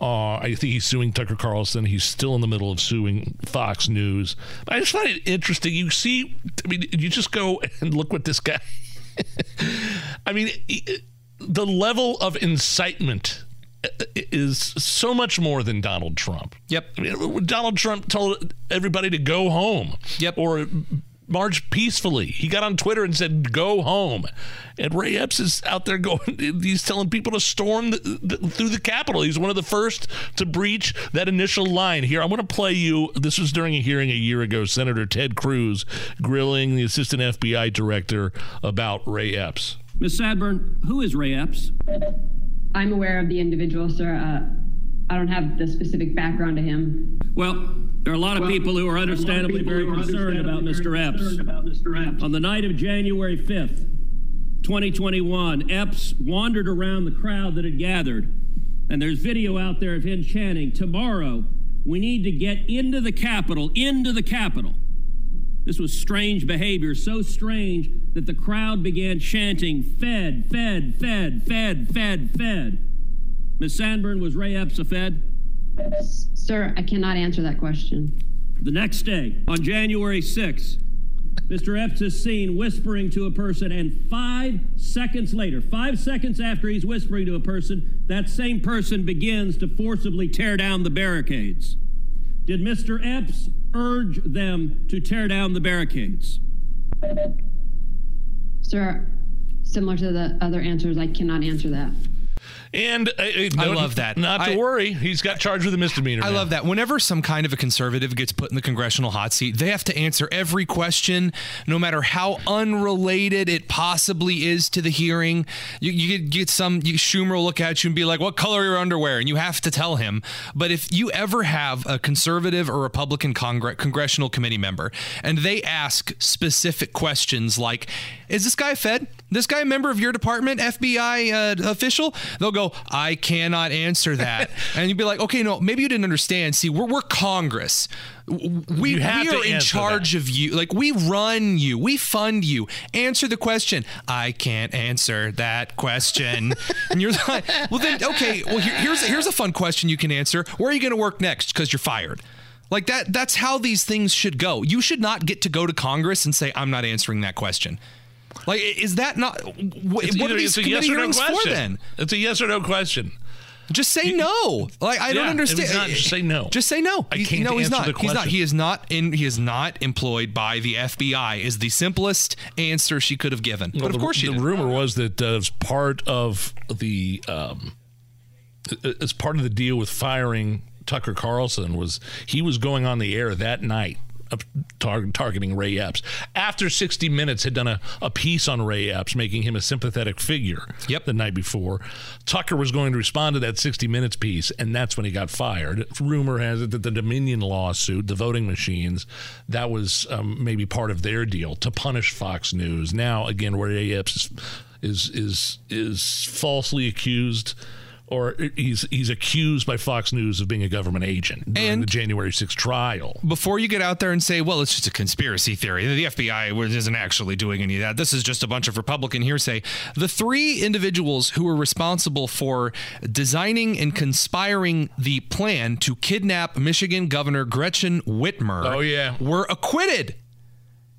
Uh, I think he's suing Tucker Carlson. He's still in the middle of suing Fox News. But I just find it interesting. You see, I mean, you just go and look what this guy. I mean, the level of incitement is so much more than Donald Trump. Yep. I mean, Donald Trump told everybody to go home. Yep. Or march peacefully. He got on Twitter and said, "Go home." And Ray Epps is out there going. He's telling people to storm the, the, through the Capitol. He's one of the first to breach that initial line. Here, I want to play you. This was during a hearing a year ago. Senator Ted Cruz grilling the assistant FBI director about Ray Epps. Ms. Sanborn, who is Ray Epps? I'm aware of the individual, sir. Uh, I don't have the specific background to him. Well, there are a lot of people who are understandably very concerned about Mr. Epps. On the night of January 5th, 2021, Epps wandered around the crowd that had gathered, and there's video out there of him chanting, Tomorrow, we need to get into the Capitol, into the Capitol. This was strange behavior, so strange that the crowd began chanting, Fed, Fed, Fed, Fed, Fed, Fed. Ms. Sanborn, was Ray Epps a Fed? Sir, I cannot answer that question. The next day, on January 6th, Mr. Epps is seen whispering to a person, and five seconds later, five seconds after he's whispering to a person, that same person begins to forcibly tear down the barricades. Did Mr. Epps urge them to tear down the barricades? Sir, similar to the other answers, I cannot answer that. And uh, I no- love that. Not to I- worry, he's got charged with a misdemeanor. I now. love that. Whenever some kind of a conservative gets put in the congressional hot seat, they have to answer every question, no matter how unrelated it possibly is to the hearing. You, you get, some you, Schumer will look at you and be like, "What color are your underwear?" And you have to tell him. But if you ever have a conservative or Republican congre- congressional committee member and they ask specific questions like, "Is this guy Fed? This guy a member of your department, FBI uh, official?" They'll go, "I cannot answer that," and you'd be like, "Okay, no, maybe you didn't understand. See, we're we're Congress. We, we are in charge of you. Like we run you. We fund you. Answer the question. I can't answer that question. and you're like, well then, okay. Well, here, here's here's a fun question you can answer. Where are you going to work next? Because you're fired. Like that. That's how these things should go. You should not get to go to Congress and say, I'm not answering that question. Like, is that not wh- what It's are either- these it's a yes committee or no hearings for then? It's a yes or no question. Just say no. Like I don't understand. not, just say no. Just say no. I He- can't no, he's answer not. He's not. He is not in. He is not employed by the FBI. Is the simplest answer she could have given. Well, but of the, course she the did. rumor was that uh, as part of the um, as part of the deal with firing Tucker Carlson was he was going on the air that night of tar- targeting Ray Epps after 60 Minutes had done a, a piece on Ray Epps, making him a sympathetic figure. Yep. The night before, Tucker was going to respond to that 60 Minutes piece, and that's when he got fired. Rumor has it that the Dominion lawsuit, the voting machines, that was um, maybe part of their deal to punish Fox News. Now, again, Ray Epps is is is, is falsely accused. Or he's he's accused by Fox News of being a government agent during the January 6th trial. Before you get out there and say, "Well, it's just a conspiracy theory," the FBI isn't actually doing any of that. This is just a bunch of Republican hearsay. The three individuals who were responsible for designing and conspiring the plan to kidnap Michigan Governor Gretchen Whitmer, Oh, yeah. were acquitted.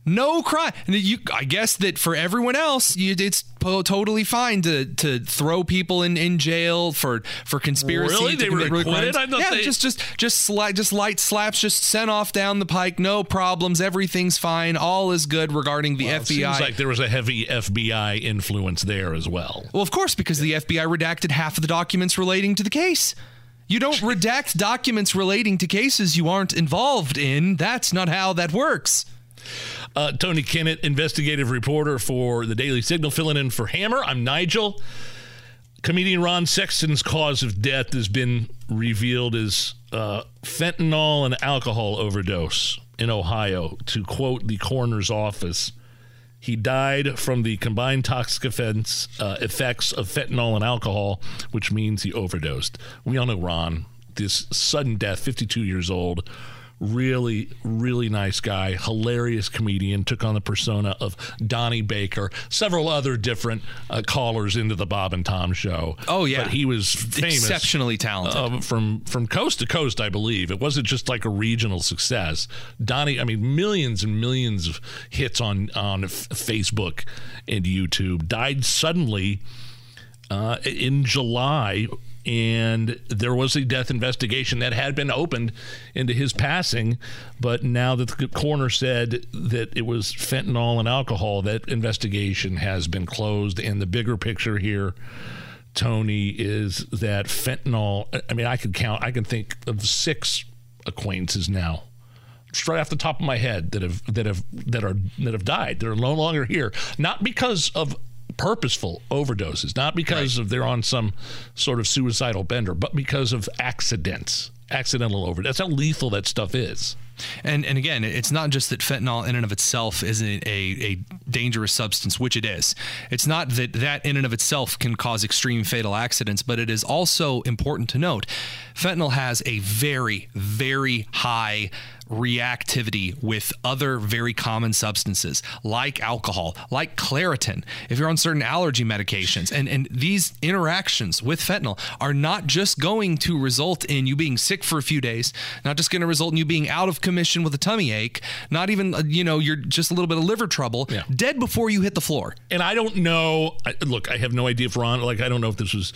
No crime. And you, I guess that for everyone else, you, it's po- totally fine to to throw people in, in jail for for conspiracy. Really? They were acquitted? I thought yeah, they- just just just sli- just light slaps, just sent off down the pike. No problems. Everything's fine. All is good regarding the Well, it FBI. seems like there was a heavy FBI influence there as well. Well, of course, because the FBI redacted half of the documents relating to the case. You don't redact documents relating to cases you aren't involved in. That's not how that works. Uh, Tony Kinnett, investigative reporter for the Daily Signal, filling in for Hammer. I'm Nigel. Comedian Ron Sexton's cause of death has been revealed as uh, fentanyl and alcohol overdose in Ohio. To quote the coroner's office, he died from the combined toxic offense, uh, effects of fentanyl and alcohol, which means he overdosed. We all know Ron, this sudden death, 52 years old. Really, really nice guy, hilarious comedian. Took on the persona of Donnie Baker, several other different uh, callers into the Bob and Tom show. Oh, yeah. but he was famous, Exceptionally talented. uh, from from coast to coast. I believe it wasn't just like a regional success. Donnie, I mean, millions and millions of hits on on F- Facebook and YouTube. Died suddenly uh, in July, and there was a death investigation that had been opened into his passing. But now that the coroner said that it was fentanyl and alcohol, that investigation has been closed. And the bigger picture here. Tony is that fentanyl. I mean, I could count. I can think of six acquaintances now straight off the top of my head that have that have that are that have died. They're no longer here, not because of purposeful overdoses, not because of they're on some sort of suicidal bender, but because of accidents, accidental overdose. That's how lethal that stuff is. And and again, it's not just that fentanyl in and of itself is a, a dangerous substance, which it is. It's not that that in and of itself can cause extreme fatal accidents, but it is also important to note fentanyl has a very, very high reactivity with other very common substances like alcohol, like Claritin, if you're on certain allergy medications. And, and these interactions with fentanyl are not just going to result in you being sick for a few days, not just going to result in you being out of commission with a tummy ache, not even, uh, you know, you're just a little bit of liver trouble, dead before you hit the floor. And I don't know. I, look, I have no idea if Ron. Like, I don't know if this was.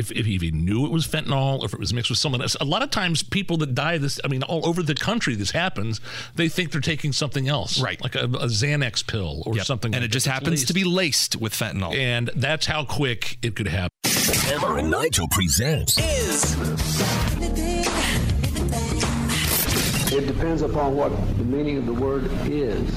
If, if he even knew it was fentanyl or if it was mixed with something else. A lot of times, people that die this, I mean, all over the country, this happens. They think they're taking something else, right? Like a, a Xanax pill or Yep. something. And like it just that. happens to be laced with fentanyl. And that's how quick it could happen. Hammer and Nigel presents It depends upon what the meaning of the word is.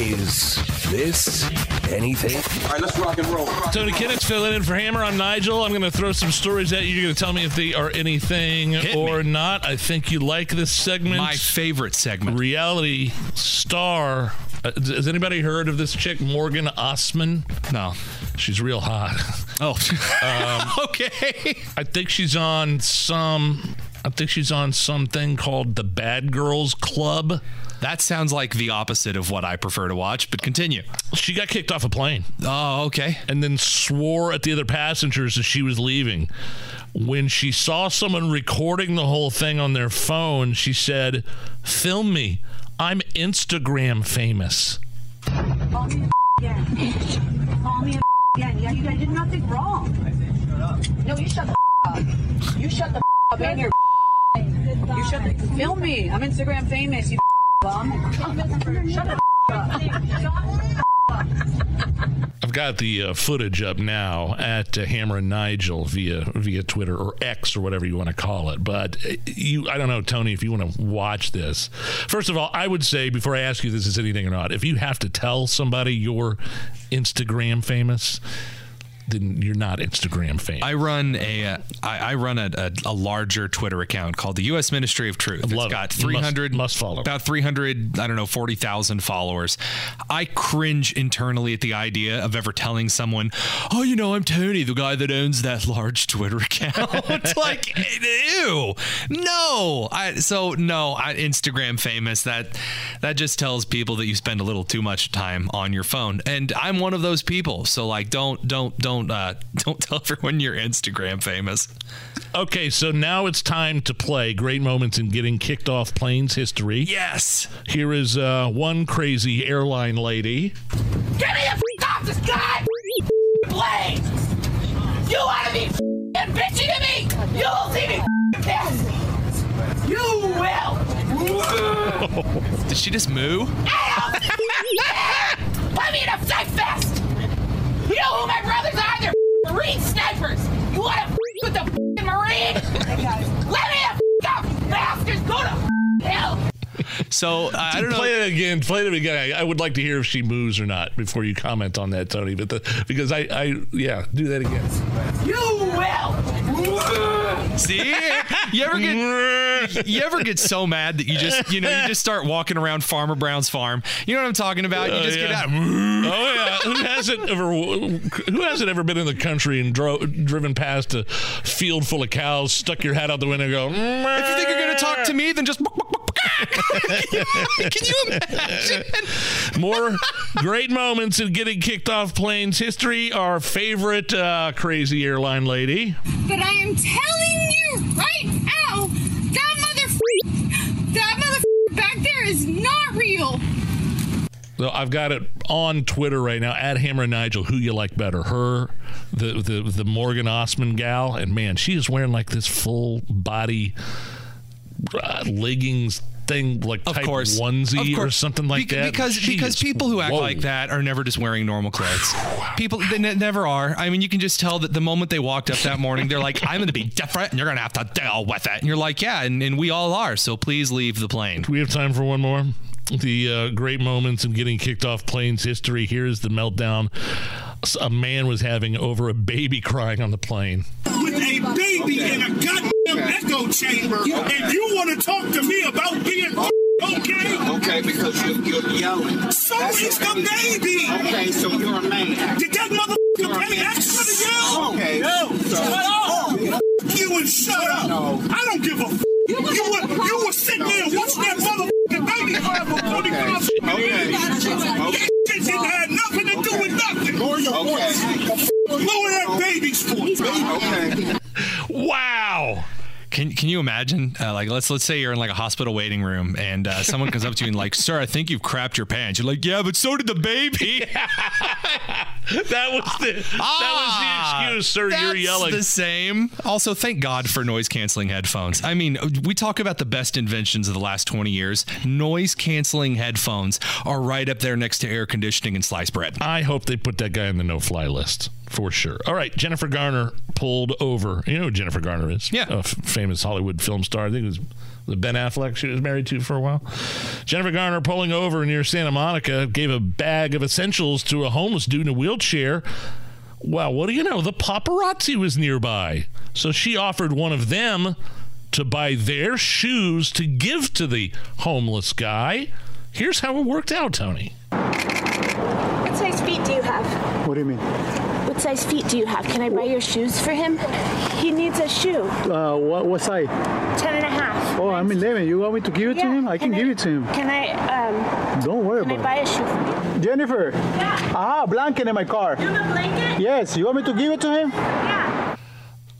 Is this anything? All right, let's rock and roll. Tony Kinnett's filling in for Hammer. I'm Nigel. I'm going to throw some stories at you. You're going to tell me if they are anything or not. I think you like this segment. My favorite segment. Reality star. Uh, has anybody heard of this chick, Morgan Osman? No. She's real hot. Oh. um, okay. I think she's on some. I think she's on something called the Bad Girls Club. That sounds like the opposite of what I prefer to watch, but continue. She got kicked off a plane. Oh, okay. And then swore at the other passengers as she was leaving. When she saw someone recording the whole thing on their phone, she said, Film me. I'm Instagram famous. Call me a again. Call me a again. Yeah, you guys did nothing wrong. No, you shut the up. You shut the up and your You shut the film me. I'm Instagram famous. You I've got the uh, footage up now at uh, Hammer and Nigel via via Twitter or X or whatever you want to call it. But uh, you, I don't know, Tony, if you want to watch this. First of all, I would say before I ask you this is anything or not, if you have to tell somebody you're Instagram famous, then you're not Instagram famous. I run a uh, I, I run a, a, a larger Twitter account called the U.S. Ministry of Truth. It's love got it. You must- 300 must follow. about 300 I don't know 40,000 followers. I cringe internally at the idea of ever telling someone, "Oh, you know, I'm Tony, the guy that owns that large Twitter account." it's like, ew, no. I so no. I, Instagram famous. That that just tells people that you spend a little too much time on your phone, and I'm one of those people. So like, don't don't don't don't uh, don't tell everyone you're Instagram famous. Okay, so now it's time to play great moments in getting kicked off planes history. Yes. Here is uh, one crazy airline lady. Get me the f- off this guy plane! You wanna be f- bitchy to me? You'll see me f- pissed! You will! Did she just moo? Put me in a fight fest! You know who my brothers are? They're Marine snipers! You wanna f- with the Marine? Let me the f- up, bastards! Go to hell! So uh, I don't know. Play it again. Play it again. I, I would like to hear if she moves or not before you comment on that, Tony. But the, because I, I, yeah, do that again. You will! See, you ever get you ever get so mad that you just you know you just start walking around Farmer Brown's farm. You know what I'm talking about? You Oh, just yeah. get out. Oh yeah, who hasn't ever who hasn't ever been in the country and dro- driven past a field full of cows, stuck your hat out the window, and go? If you think you're gonna talk to me, then just. Can you imagine? More great moments in getting kicked off planes history. Our favorite uh, crazy airline lady. But I am telling you right now, that mother, that mother back there is not real. So I've got it on Twitter right now at Hammer and Nigel. Who you like better, her, the the the Morgan Osman gal, and man, she is wearing like this full body uh, leggings thing, like Of type course, onesie Of or something like Bec- that. Because She because people who act whoa. like that are never just wearing normal clothes. People they ne- never are. I mean, you can just tell that the moment they walked up that morning, they're like, "I'm going to be different, and you're going to have to deal with it." And you're like, "Yeah," and, and we all are. So please leave the plane. Do we have time for one more? The uh, great moments in getting kicked off planes history. Here's the meltdown a man was having over a baby crying on the plane. with a baby in a goddamn echo chamber, and you want to talk to me about being okay? Okay, because you're, you're yelling. So is the baby. Okay, so you're a man. Did that motherfucker pay extra to yell? Okay. No. So- Shut up. Oh, you and shut up. No. I don't give a. F- you were you were sitting there watching that motherfucking baby cry for 45 Okay. minutes. Okay. That shit didn't have nothing to do with nothing. Lower your Okay. voice. Lower that baby's voice. Okay. Wow. Can Can you imagine? Uh, like, let's let's say you're in like a hospital waiting room, and uh, someone comes up to you and like, "Sir, I think you've crapped your pants." You're like, "Yeah, but so did the baby." that was the that was the excuse, sir. You're Ah, yelling. the same. Also, thank God for noise canceling headphones. I mean, we talk about the best inventions of the last 20 years. Noise canceling headphones are right up there next to air conditioning and sliced bread. I hope they put that guy on the no-fly list for sure. All right, Jennifer Garner pulled over. You know who Jennifer Garner is? Yeah, a f- famous Hollywood film star. I think it was the Ben Affleck she was married to for a while. Jennifer Garner pulling over near Santa Monica gave a bag of essentials to a homeless dude in a wheelchair. Well, what do you know? The paparazzi was nearby, so she offered one of them to buy their shoes to give to the homeless guy. Here's how it worked out, Tony. What size feet do you have? What do you mean? What size feet do you have? Can I buy your shoes for him? He needs a shoe. Uh, what, what size? Ten and a half. Oh, I'm 11. You want me to give it to Yeah, him? I can, can give I- it to him. Can I, um, Don't worry can I about buy a shoe for it. Jennifer. Yeah. Ah, blanket in my car. you? a blanket? Yes. You want me to give it to him? Yeah.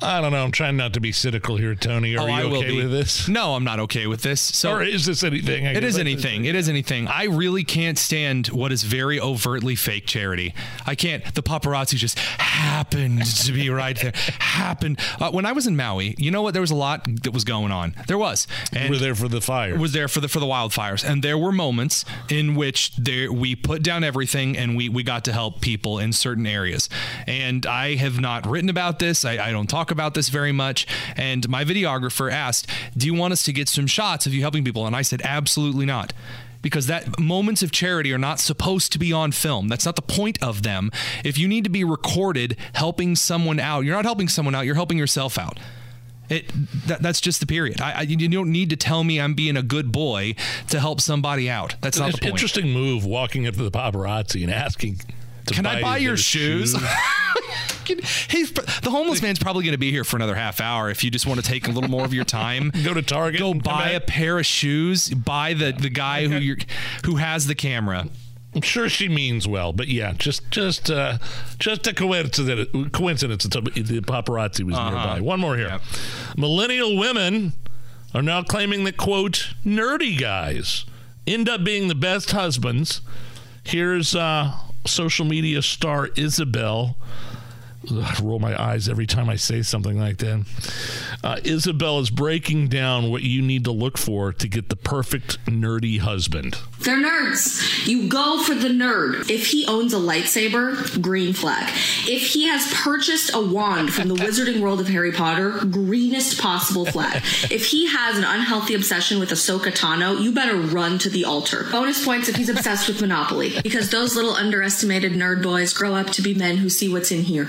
I don't know. I'm trying not to be cynical here, Tony. Are Oh, you I okay with this? No, I'm not okay with this. So or is this anything? I It is anything. It is anything. I really can't stand what is very overtly fake charity. I can't. The paparazzi just happened to be right there. Happened. Uh, when I was in Maui, you know what? There was a lot that was going on. There was. And You were there for the fire. Was there for the for the wildfires, and there were moments in which there we put down everything and we we got to help people in certain areas. And I have not written about this. I, I don't talk about this very much. And my videographer asked, "Do you want us to get some shots of you helping people?" And I said, "Absolutely not." Because that moments of charity are not supposed to be on film. That's not the point of them. If you need to be recorded helping someone out, you're not helping someone out. You're helping yourself out. It that, that's just the period. I, I, you don't need to tell me I'm being a good boy to help somebody out. That's not It's the point. interesting move walking up to the paparazzi and asking, Can I buy your shoes? He's, the homeless man's probably going to be here for another half hour. If you just want to take a little more of your time, go to Target, go buy a pair of shoes, buy the the guy who you who has the camera. I'm sure she means well, but yeah, just just uh, just a coincidence. Coincidence. that The paparazzi was Uh-huh. nearby. One more here. Millennial women are now claiming that quote nerdy guys end up being the best husbands. Here's uh, social media star Isabel. I roll my eyes every time I say something like that. Uh, Isabel is breaking down what you need to look for to get the perfect nerdy husband. They're nerds. You go for the nerd. If he owns a lightsaber, green flag. If he has purchased a wand from the wizarding world of Harry Potter, greenest possible flag. If he has an unhealthy obsession with Ahsoka Tano, you better run to the altar. Bonus points if he's obsessed with Monopoly, because those little underestimated nerd boys grow up to be men who see what's in here.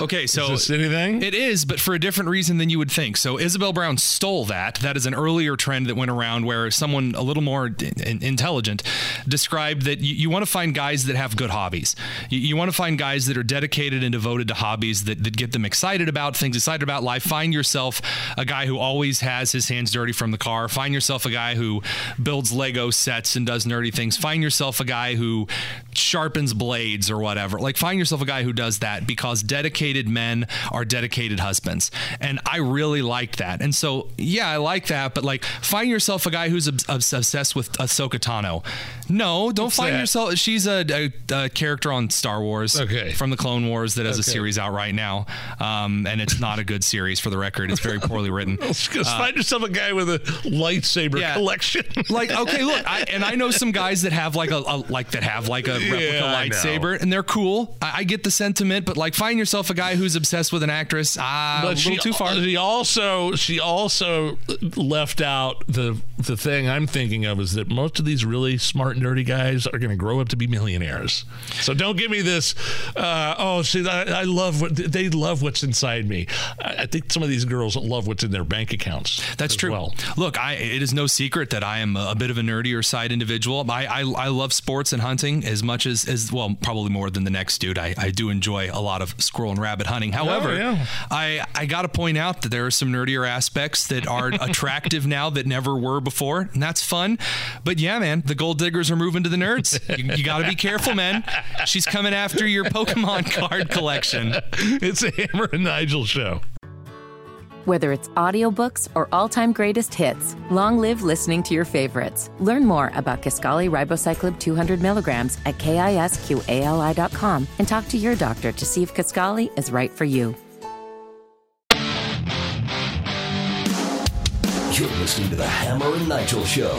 Okay, so is anything? It is, but for a different reason than you would think. So Isabel Brown stole that. That is an earlier trend that went around where someone a little more in- intelligent described that you, you want to find guys that have good hobbies. You, you want to find guys that are dedicated and devoted to hobbies that, that get them excited about things, excited about life. Find yourself a guy who always has his hands dirty from the car. Find yourself a guy who builds Lego sets and does nerdy things. Find yourself a guy who sharpens blades or whatever. Like find yourself a guy who does that because dedicated men are dedicated husbands. And I really like that. And so, yeah, I like that, but like find yourself a guy who's obs- obs- obsessed with Ahsoka Tano. No, don't What's find that? yourself. She's a, a, a character on Star Wars Okay. from the Clone Wars that has a series out right now. Um, and it's not a good series for the record. It's very poorly written. Uh, find yourself a guy with a lightsaber Yeah. collection. like okay look I, and i know some guys that have like a, a like that have like a replica Yeah, lightsaber and they're cool I, I get the sentiment but like find yourself a guy who's obsessed with an actress ah a little she, too far She also she also left out the the thing I'm thinking of is that most of these really smart nerdy guys are going to grow up to be millionaires. So don't give me this. Uh, oh, see, I, I love what they love what's inside me. I, I think some of these girls love what's in their bank accounts. That's true. Well, Look, I, it is no secret that I am a, a bit of a nerdier side individual. I, I, I love sports and hunting as much as, as well, probably more than the next dude. I, I do enjoy a lot of squirrel and rabbit hunting. Oh, However, Oh, yeah. I, I got to point out that there are some nerdier aspects that are attractive now that never were before, and that's fun. But yeah, man, the gold diggers are moving to the nerds. You, you got to be careful, man. She's coming after your Pokemon card collection. it's a Hammer and Nigel show. Whether it's audiobooks or all-time greatest hits, long live listening to your favorites. Learn more about Kisqali Ribociclib 200 milligrams at kisqali.com and talk to your doctor to see if Kisqali is right for you. You're listening to the Hammer and Nigel Show.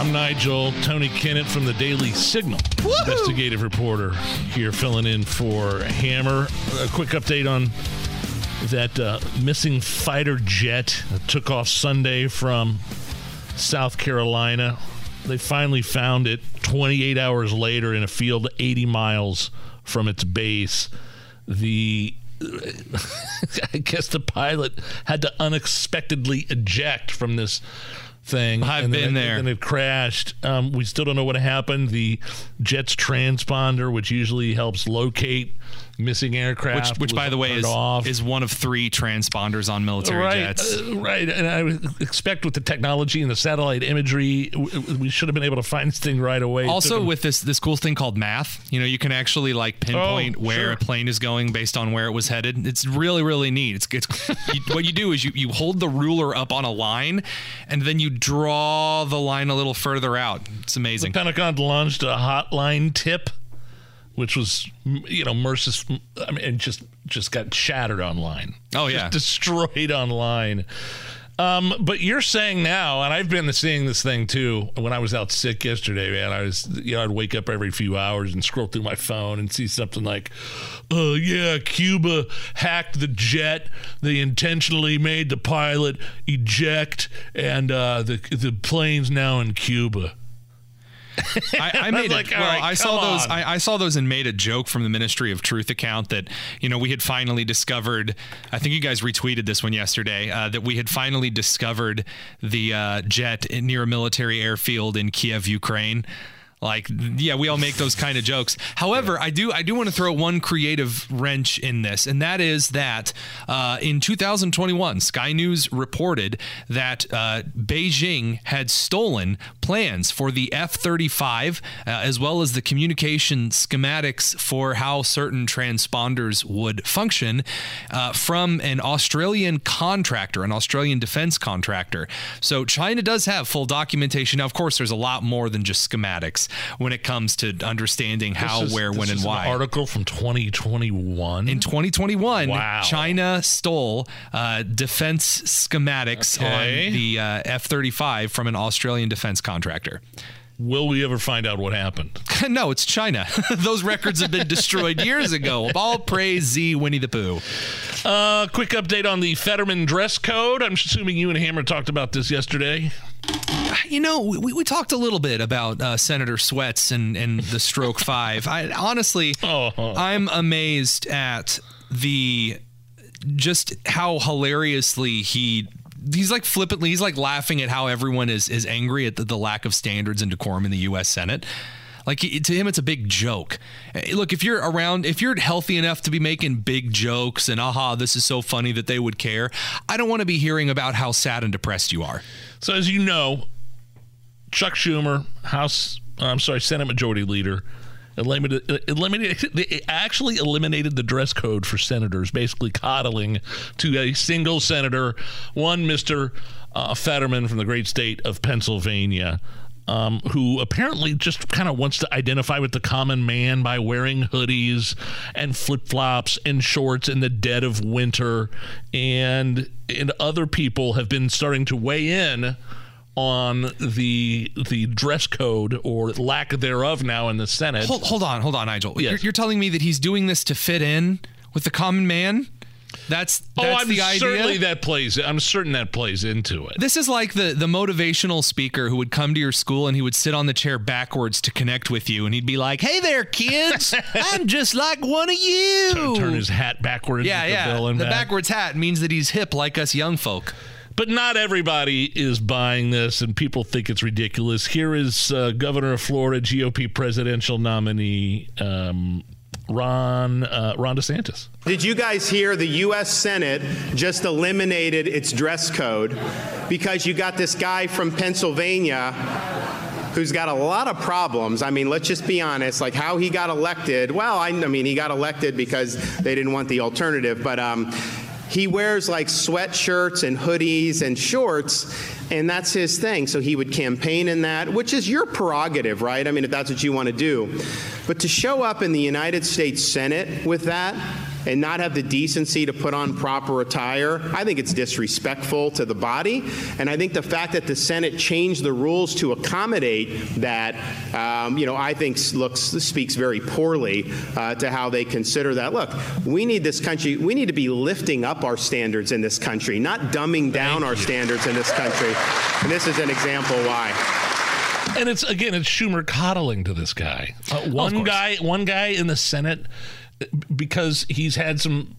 I'm Nigel. Tony Kinnett from the Daily Signal, investigative reporter here filling in for Hammer. A quick update on that uh, missing fighter jet took off Sunday from South Carolina. They finally found it 28 hours later in a field 80 miles from its base. The I guess the pilot had to unexpectedly eject from this thing. I've been it- there. And it crashed. Um, we still don't know what happened. The jet's transponder, which usually helps locate missing aircraft, Which, which by the way, is, off. is one of three transponders on military right, jets. uh, right. And I would expect with the technology and the satellite imagery, w- we should have been able to find this thing right away. Also, with this this cool thing called math, you know, you can actually like pinpoint Oh, where sure. a plane is going based on where it was headed. It's really really neat. It's, it's you, what you do is you you hold the ruler up on a line, and then you draw the line a little further out. It's the amazing. Pentagon launched a hotline tip, which was you know mercis. I mean, it just just got shattered online. Oh, Just yeah. destroyed online. Um, but you're saying now, and I've been seeing this thing too. When I was out sick yesterday, man, I was you know I'd wake up every few hours and scroll through my phone and see something like, "Oh yeah, Cuba hacked the jet. They intentionally made the pilot eject, and uh, the the plane's now in Cuba." I, I I made like, it. Well, right, I saw come those. I, I saw those and made a joke from the Ministry of Truth account that you know we had finally discovered. I think you guys retweeted this one yesterday. Uh, that we had finally discovered the uh, jet near a military airfield in Kiev, Ukraine. Like, yeah, we all make those kind of jokes. However, I do I do want to throw one creative wrench in this, and that is that uh, in 2021, Sky News reported that uh, Beijing had stolen plans for the F-35 uh, as well as the communication schematics for how certain transponders would function uh, from an Australian contractor, an Australian defense contractor. So China does have full documentation. Now, of course, there's a lot more than just schematics when it comes to understanding how, is- where, when, and why. article from 2021. In 2021, Wow. China stole uh, defense schematics Okay. on the uh, F 35 from an Australian defense contractor. Will we ever find out what happened? no, it's China. Those records have been destroyed years ago. All praise Z Winnie the Pooh. Uh, quick update on the Fetterman dress code. I'm assuming you and Hammer talked about this yesterday. You know, we, we talked a little bit about uh, Senator Sweats and, and the Stroke Five. I honestly, I'm amazed at the just how hilariously he. He's like flippantly, he's like laughing at how everyone is is angry at the, the lack of standards and decorum in the U.S. Senate. Like to him, it's a big joke. Eh, Look, if you're around, if you're healthy enough to be making big jokes and aha, this is so funny that they would care, I don't want to be hearing about how sad and depressed you are. So, as you know, Chuck Schumer, House, I'm sorry, Senate Majority Leader, eliminated, eliminated they actually eliminated the dress code for senators, basically coddling to a single senator, one Mr. Uh, Fetterman from the great state of Pennsylvania. Um, who apparently just kind of wants to identify with the common man by wearing hoodies and flip flops and shorts in the dead of winter, and and other people have been starting to weigh in on the the dress code or lack thereof now in the Senate. Hold, hold on, hold on, Nigel. Yes. You're, you're telling me that he's doing this to fit in with the common man? That's oh, I'm the idea. certainly that plays. I'm certain that plays into it. This is like the the motivational speaker who would come to your school and he would sit on the chair backwards to connect with you, and he'd be like, "Hey there, kids, I'm just like one of you." Turn, turn his hat backwards. yeah, yeah. The, the back. backwards hat means that he's hip like us young folk. But not everybody is buying this, and people think it's ridiculous. Here is uh, Governor of Florida, GOP presidential nominee um, Ron uh, Ron DeSantis. Did you guys hear the U.S. Senate just eliminated its dress code because you got this guy from Pennsylvania who's got a lot of problems? I mean, let's just be honest. Like how he got elected. Well, I, I mean, he got elected because they didn't want the alternative, but. Um, he wears like sweatshirts and hoodies and shorts, and that's his thing. So he would campaign in that, which is your prerogative, right? I mean, if that's what you want to do. But to show up in the United States Senate with that and not have the decency to put on proper attire, I think it's disrespectful to the body. And I think the fact that the Senate changed the rules to accommodate that, um, you know, I think looks speaks very poorly uh, to how they consider that. Look, we need this country. We need to be lifting up our standards in this country, not dumbing down our standards in this country. And this is an example why. And it's again, it's Schumer coddling to this guy. Uh, one guy, one guy in the Senate, because he's had some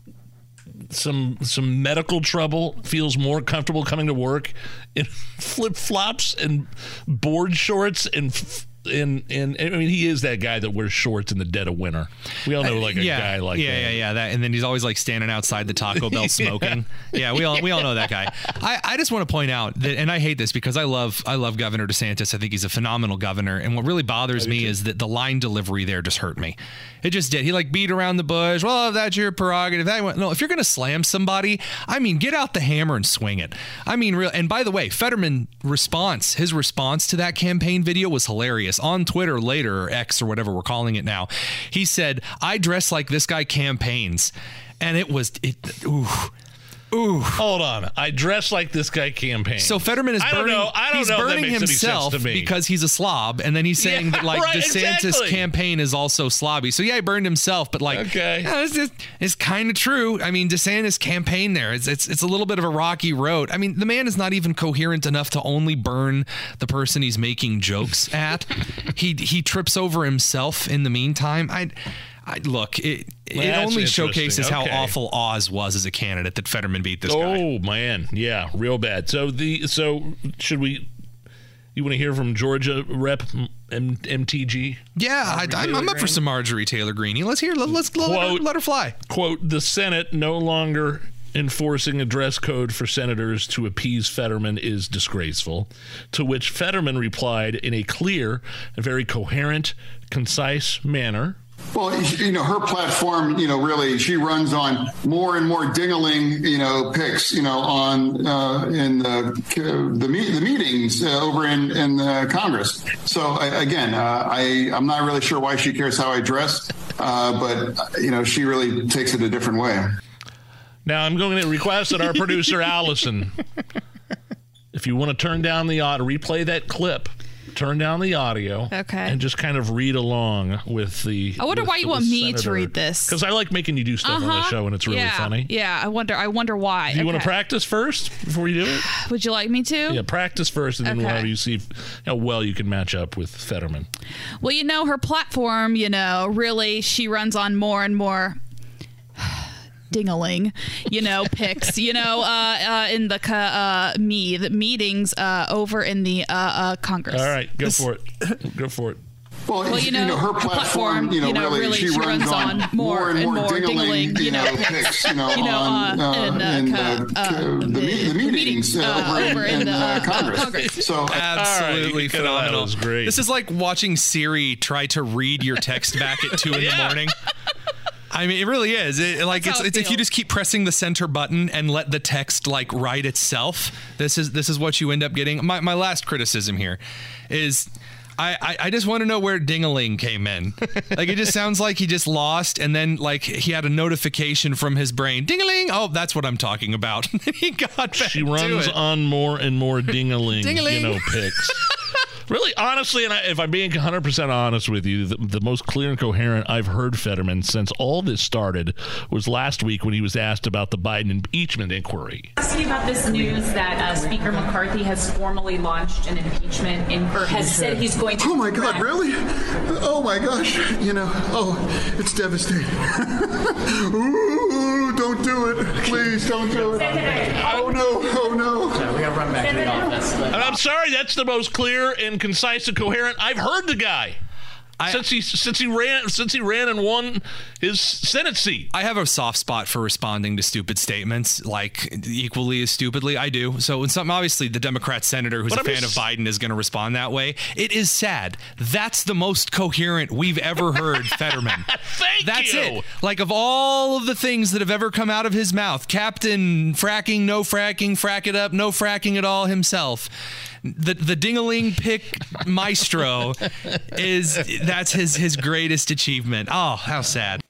some some medical trouble, feels more comfortable coming to work in flip flops and board shorts and. F- and, and I mean, he is that guy that wears shorts in the dead of winter. We all know, uh, like a yeah, guy like yeah, that. yeah, yeah. Yeah. That, and then he's always like standing outside the Taco Bell smoking. yeah. we all we all know that guy. I, I just want to point out that, and I hate this because I love I love Governor DeSantis. I think he's a phenomenal governor. And what really bothers me is that the line delivery there just hurt me. It just did. He like beat around the bush. Well, that's your prerogative. That no, if you're gonna slam somebody, I mean, get out the hammer and swing it. I mean, real. And by the way, Fetterman response, his response to that campaign video was hilarious on Twitter later or X or whatever we're calling it now. He said, "I dress like this guy campaigns," and it was it. Ooh. Ooh. Hold on. I dress like this guy campaign. So Fetterman is I don't burning, know. I don't he's know burning himself because he's a slob, and then he's saying Yeah, that like right, DeSantis' exactly. campaign is also slobby. So yeah, he burned himself, but like Okay. yeah, it's, it's, it's kind of true. I mean, DeSantis' campaign there, it's, it's it's a little bit of a rocky road. I mean, the man is not even coherent enough to only burn the person he's making jokes at. he he trips over himself in the meantime. I. I, look, it, Well, it only showcases how awful Oz was as a candidate that Fetterman beat this guy. Oh man, yeah, real bad. So the so should we? You want to hear from Georgia Rep M- MTG. Yeah, I, I'm, I'm up for some Marjorie Taylor Greene. Let's hear. Let, let's let, her, let her fly. Quote: The Senate no longer enforcing a dress code for senators to appease Fetterman is disgraceful. To which Fetterman replied in a clear very coherent, concise manner. Well, you know, her platform, you know, really, she runs on more and more dingling, you know, picks, you know, on uh, in the the, me- the meetings uh, over in in uh, Congress. So I, again, uh, I I'm not really sure why she cares how I dress, uh, but you know, she really takes it a different way. Now I'm going to request that our producer Allison, if you want to turn down the audio, replay that clip. Turn down the audio, Okay. and just kind of read along with the. I wonder why you want me to read this. Because I like making you do stuff on the Uh-huh. show, and it's really yeah, funny. Yeah, I wonder. I wonder why. Do you want to practice first before you do it? Would you like me to? Yeah, practice first, and then we'll have you see how well you can match up with Fetterman. Well, you know, her platform, you know, really she runs on more and more dingaling, you know, picks, you know, uh, uh, in the uh, me the meetings uh, over in the uh, uh, Congress. All right, go for it. Go for it. Well, Well, you know, her her platform, platform, you know, really, she, runs, on more and more, dingling, you know, picks, you know, You on, uh, uh, in, uh, in co- uh, uh, the, me- the meetings over, over in, in in, the, Congress. Congress. So Absolutely you could- phenomenal. that was great. This is like watching Siri try to read your text back at two in the morning. I mean, it really is. It, like That's it's, how it it's if you just keep pressing the center button and let the text like write itself. This is this is what you end up getting. My my last criticism here is. I, I, I just want to know where Dingaling came in. Like it just sounds like he just lost, and then like he had a notification from his brain. Dingaling! Oh, that's what I'm talking about. he got back She to runs it. on more and more dingaling, Ding-a-ling. you know, picks. really, honestly, and I, if I'm being 100% honest with you, the, the most clear and coherent I've heard Fetterman since all this started was last week when he was asked about the Biden impeachment inquiry. Ask you about this news that uh, Speaker McCarthy has formally launched an impeachment in, or has said he's going to. Oh my God, really? Oh my gosh, you know, oh, it's devastating. Ooh, don't do it. Please don't do it. Oh no, oh no. Yeah, we gotta run back to the office. And I'm sorry, that's the most clear and concise and coherent I've heard the guy. since he since he ran since he ran and won his Senate seat. I have a soft spot for responding to stupid statements, like equally as stupidly. I do. So when something, obviously, the Democrat senator who's But a fan of Biden is going to respond that way. It is sad. That's the most coherent we've ever heard Fetterman. Thank That's you. it. Like of all of the things that have ever come out of his mouth, Captain fracking, no fracking, frack it up, no fracking at all himself. The the dingaling pick maestro is that's his his greatest achievement. Oh, how sad.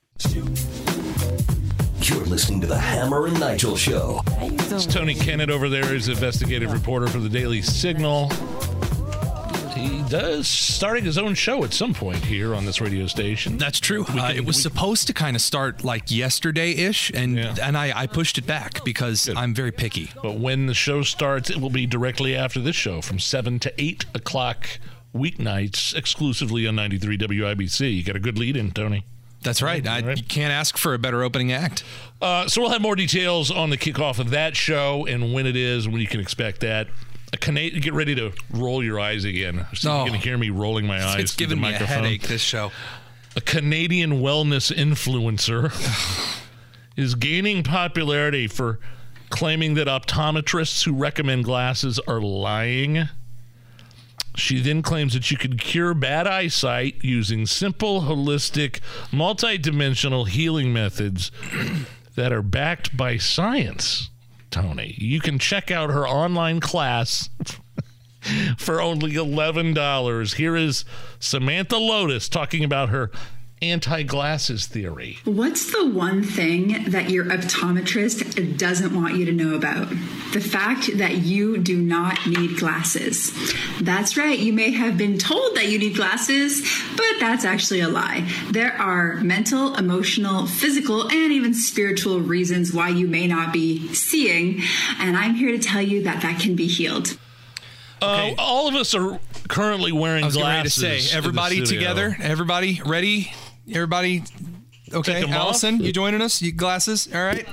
You're listening to the Hammer and Nigel Show. It's Tony Kinnett over there. He's investigative reporter for the Daily Signal. He does starting his own show at some point here on this radio station. That's true. Uh, it was supposed to kind of start like yesterday ish, and and I, I pushed it back because I'm very picky. But when the show starts, it will be directly after this show from 7 to 8 o'clock weeknights exclusively on 93 WIBC. You got a good lead in, Tony. That's right. I, You can't ask for a better opening act. Uh, so we'll have more details on the kickoff of that show and when it is, when you can expect that. A Cana- get ready to roll your eyes again. So Oh. you're going to hear me rolling my eyes. It's giving the me a microphone. headache. This show. A Canadian wellness influencer is gaining popularity for claiming that optometrists who recommend glasses are lying. She then claims that you can cure bad eyesight using simple, holistic, multidimensional healing methods that are backed by science. Tony, you can check out her online class for only $11. Here is Samantha Lotus talking about her anti glasses theory. What's the one thing that your optometrist doesn't want you to know about? The fact that you do not need glasses. That's right, you may have been told that you need glasses, but that's actually a lie. There are mental, emotional, physical, and even spiritual reasons why you may not be seeing, and I'm here to tell you that that can be healed. Uh, all of us are currently wearing I was getting ready to glasses. say, everybody together, everybody ready, everybody. Okay, 'em off? Allison, you joining us? You glasses, all right?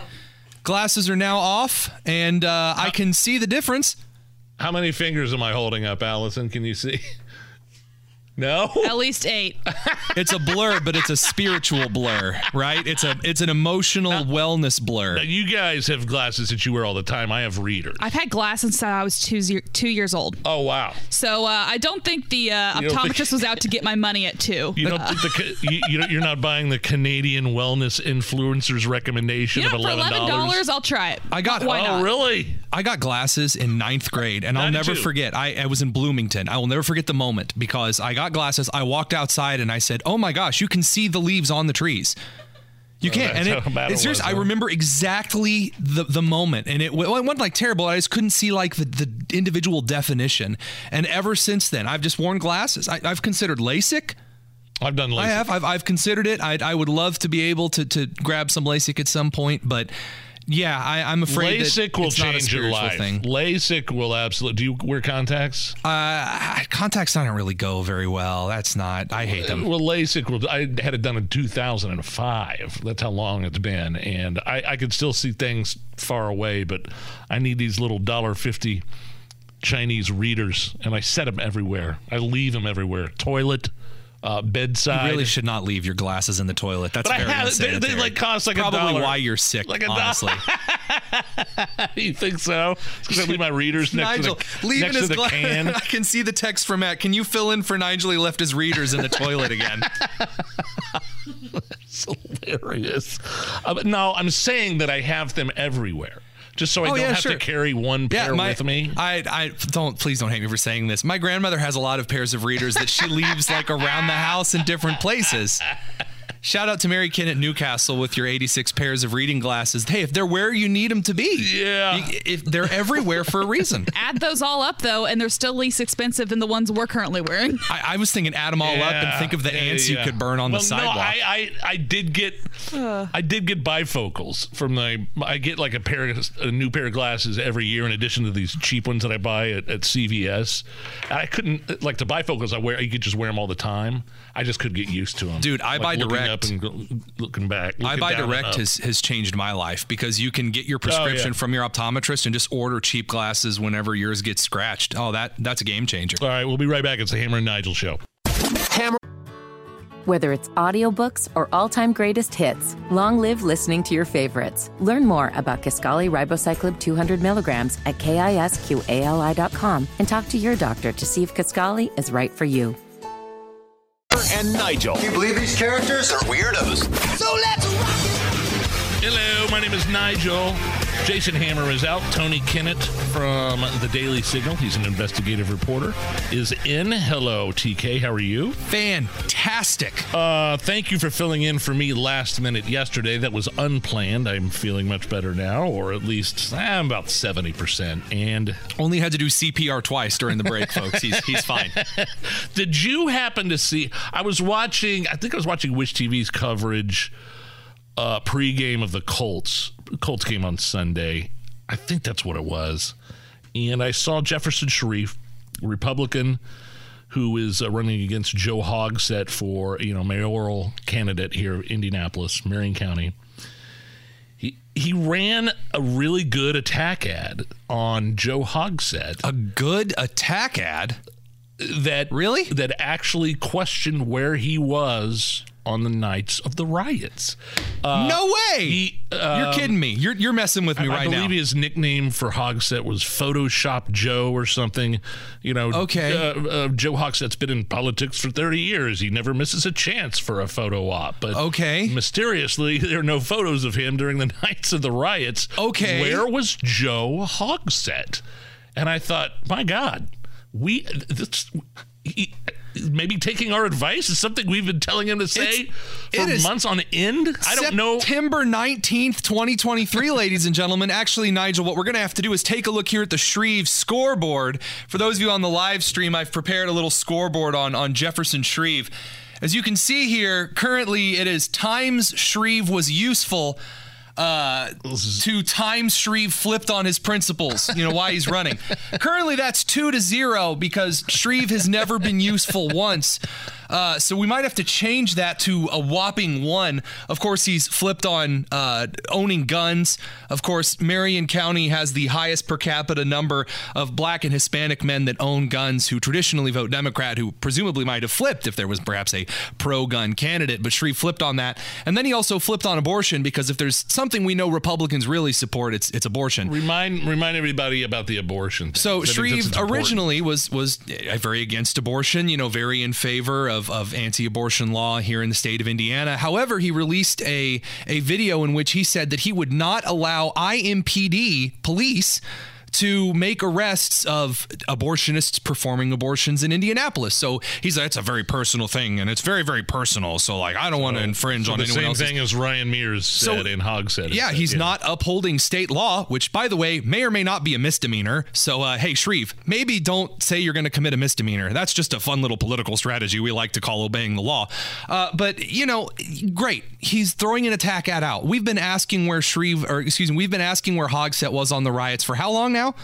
Glasses are now off, and uh, I can see the difference. How many fingers am I holding up, Allison? Can you see? No. At least eight. It's a blur, but it's a spiritual blur, right? It's a it's an emotional wellness blur. Now, you guys have glasses that you wear all the time. I have readers. I've had glasses since I was two, two years old. Oh wow. So uh, I don't think the uh, You don't think- optometrist was out to get my money at two. You don't uh, the, you, you are not buying the Canadian wellness influencers recommendation Yeah, of for eleven eleven dollars, I'll try it. I got Why not? Oh, really? I got glasses in ninth grade, and I'll never forget. I, I was in Bloomington. I will never forget the moment because I got glasses. I walked outside and I said, "Oh my gosh, you can see the leaves on the trees." You Oh, can't. and it, how bad it it's serious. I remember exactly the the moment, and it, well, it wasn't like terrible. I just couldn't see like the, the individual definition. And ever since then, I've just worn glasses. I, I've considered LASIK. I've done LASIK. I have. I've, I've considered it. I, I would love to be able to to grab some LASIK at some point, but yeah, I, I'm afraid LASIK will it's not a change your life. thing. LASIK will absolutely. Do you wear contacts? Uh, contacts don't really go very well. That's not. I hate them. Well, LASIK will. I had it done in 2005. That's how long it's been, and I, I could still see things far away, but I need these little dollar fifty Chinese readers, and I set them everywhere. I leave them everywhere. Toilet, uh, bedside. You really should not leave your glasses in the toilet. That's But I very have- they- they, like, cost like a Probably dollar. why you're sick. Like a honestly, you think so? Because I leave my readers next Nigel, to the, leaving his the gla- can. I can see the text from Matt. Can you fill in for Nigel? He left his readers in the toilet again. It's hilarious. Uh, no, I'm saying that I have them everywhere, just so I Oh, don't yeah, have sure. to carry one pair my- with me. I, I don't. Please don't hate me for saying this. My grandmother has a lot of pairs of readers that she leaves like around the house in different places. Shout out to Mary Kin at Newcastle with your 86 pairs of reading glasses. Hey, if they're where you need them to be, yeah, if they're everywhere for a reason. Add those all up though, and they're still least expensive than the ones we're currently wearing. I, I was thinking add them all up and think of the Yeah, ants yeah. you could burn on well, the sidewalk. No, I, I, I did get I did get bifocals from my. I get like a pair of, a new pair of glasses every year in addition to these cheap ones that I buy at, at CVS. I couldn't like the bifocals I wear. You could just wear them all the time. I just could get used to them. Dude, I like buy looking direct. up and go- looking back. EyeBuyDirect has, has changed my life because you can get your oh, prescription Oh, yeah. from your optometrist and just order cheap glasses whenever yours gets scratched. Oh, that that's a game changer. All right, we'll be right back. It's the Hammer and Nigel show. Whether it's audiobooks or all-time greatest hits, long live listening to your favorites. Learn more about Kisqali Ribociclib 200 milligrams at kisqali.com and talk to your doctor to see if Kisqali is right for you. And Nigel. Can you believe these characters are weirdos? So let's rock. Hello, my name is Nigel. Jason Hammer is out. Tony Kinnett from the Daily Signal, he's an investigative reporter, is in. Hello, TK. How are you? Fantastic. Uh, thank you for filling in for me last minute yesterday. That was unplanned. I'm feeling much better now, or at least I'm about 70%. And only had to do CPR twice during the break, folks. He's he's fine. Did you happen to see? I was watching. I think I was watching Wish TV's coverage uh, pregame of the Colts. Colts game on Sunday. I think that's what it was. And I saw Jefferson Shreve, Republican, who is uh, running against Joe Hogsett for you know mayoral candidate here in Indianapolis, Marion County. He he ran a really good attack ad on Joe Hogsett. A good attack ad that really that actually questioned where he was on the nights of the riots. Uh, no way! He, You're um, kidding me. You're you're messing with me I, right now. I believe now. his nickname for Hogsett was Photoshop Joe or something. You know, Okay. Uh, uh, Joe Hogsett's been in politics for 30 years. He never misses a chance for a photo op. But okay, mysteriously, there are no photos of him during the nights of the riots. Okay. where was Joe Hogsett? And I thought, my God, we this. He, Maybe taking our advice is something we've been telling him to say for months on end. I don't know. September 19th, 2023, ladies and gentlemen. Actually, Nigel, what we're going to have to do is take a look here at the Shreve scoreboard. For those of you on the live stream, I've prepared a little scoreboard on, on Jefferson Shreve. As you can see here, currently it is times Shreve was useful. Uh, to time Shreve flipped on his principles, you know, why he's running. Currently, that's two to zero because Shreve has never been useful once. Uh, so we might have to change that to a whopping one. Of course, he's flipped on uh, owning guns. Of course, Marion County has the highest per capita number of black and Hispanic men that own guns who traditionally vote Democrat, who presumably might have flipped if there was perhaps a pro gun candidate. But Shreve flipped on that. And then he also flipped on abortion because if there's something we know Republicans really support, it's, it's abortion. Remind remind everybody about the abortion. Thing. So Shreve this is important. originally was was uh, very against abortion, you know, very in favor of, of anti-abortion law here in the state of Indiana. However, he released a a video in which he said that he would not allow IMPD police to make arrests of abortionists performing abortions in Indianapolis. So he's like, it's a very personal thing, and it's very, very personal. So like, I don't want to infringe So on the anyone same else's. thing as Ryan Mears So- said and Hogg said. Yeah, instead, he's not upholding state law, which, by the way, may or may not be a misdemeanor. So, uh, hey, Shreve, maybe don't say you're going to commit a misdemeanor. That's just a fun little political strategy we like to call obeying the law. Uh, but, you know, great. He's throwing an attack ad out. We've been asking where Shreve, or excuse me, we've been asking where Hogsett was on the riots for how long now?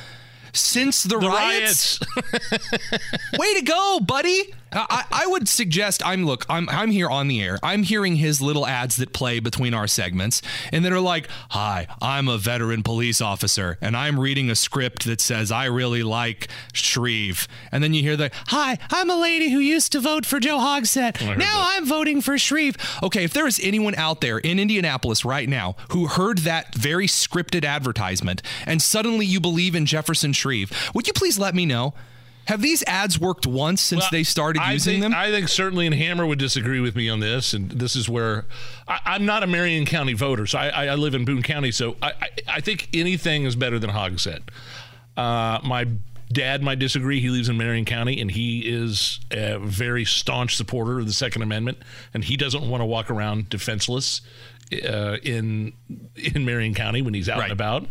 Since the, riots. Way to go, buddy. I, I would suggest I'm look I'm I'm here on the air. I'm hearing his little ads that play between our segments and that are like, "Hi, I'm a veteran police officer and I'm reading a script that says I really like Shreve." And then you hear the, "Hi, I'm a lady who used to vote for Joe Hogsett. Now I'm voting for Shreve." Okay, if there is anyone out there in Indianapolis right now who heard that very scripted advertisement and suddenly you believe in Jefferson Shreve, would you please let me know? Have these ads worked once since Well, they started I using think, them? I think certainly, and Hammer would disagree with me on this. And this is where I, I'm not a Marion County voter, so I, I I live in Boone County. So I, I, I think anything is better than Hogsett. Uh, my dad might disagree. He lives in Marion County, and he is a very staunch supporter of the Second Amendment, and he doesn't want to walk around defenseless uh, in in Marion County when he's out and about.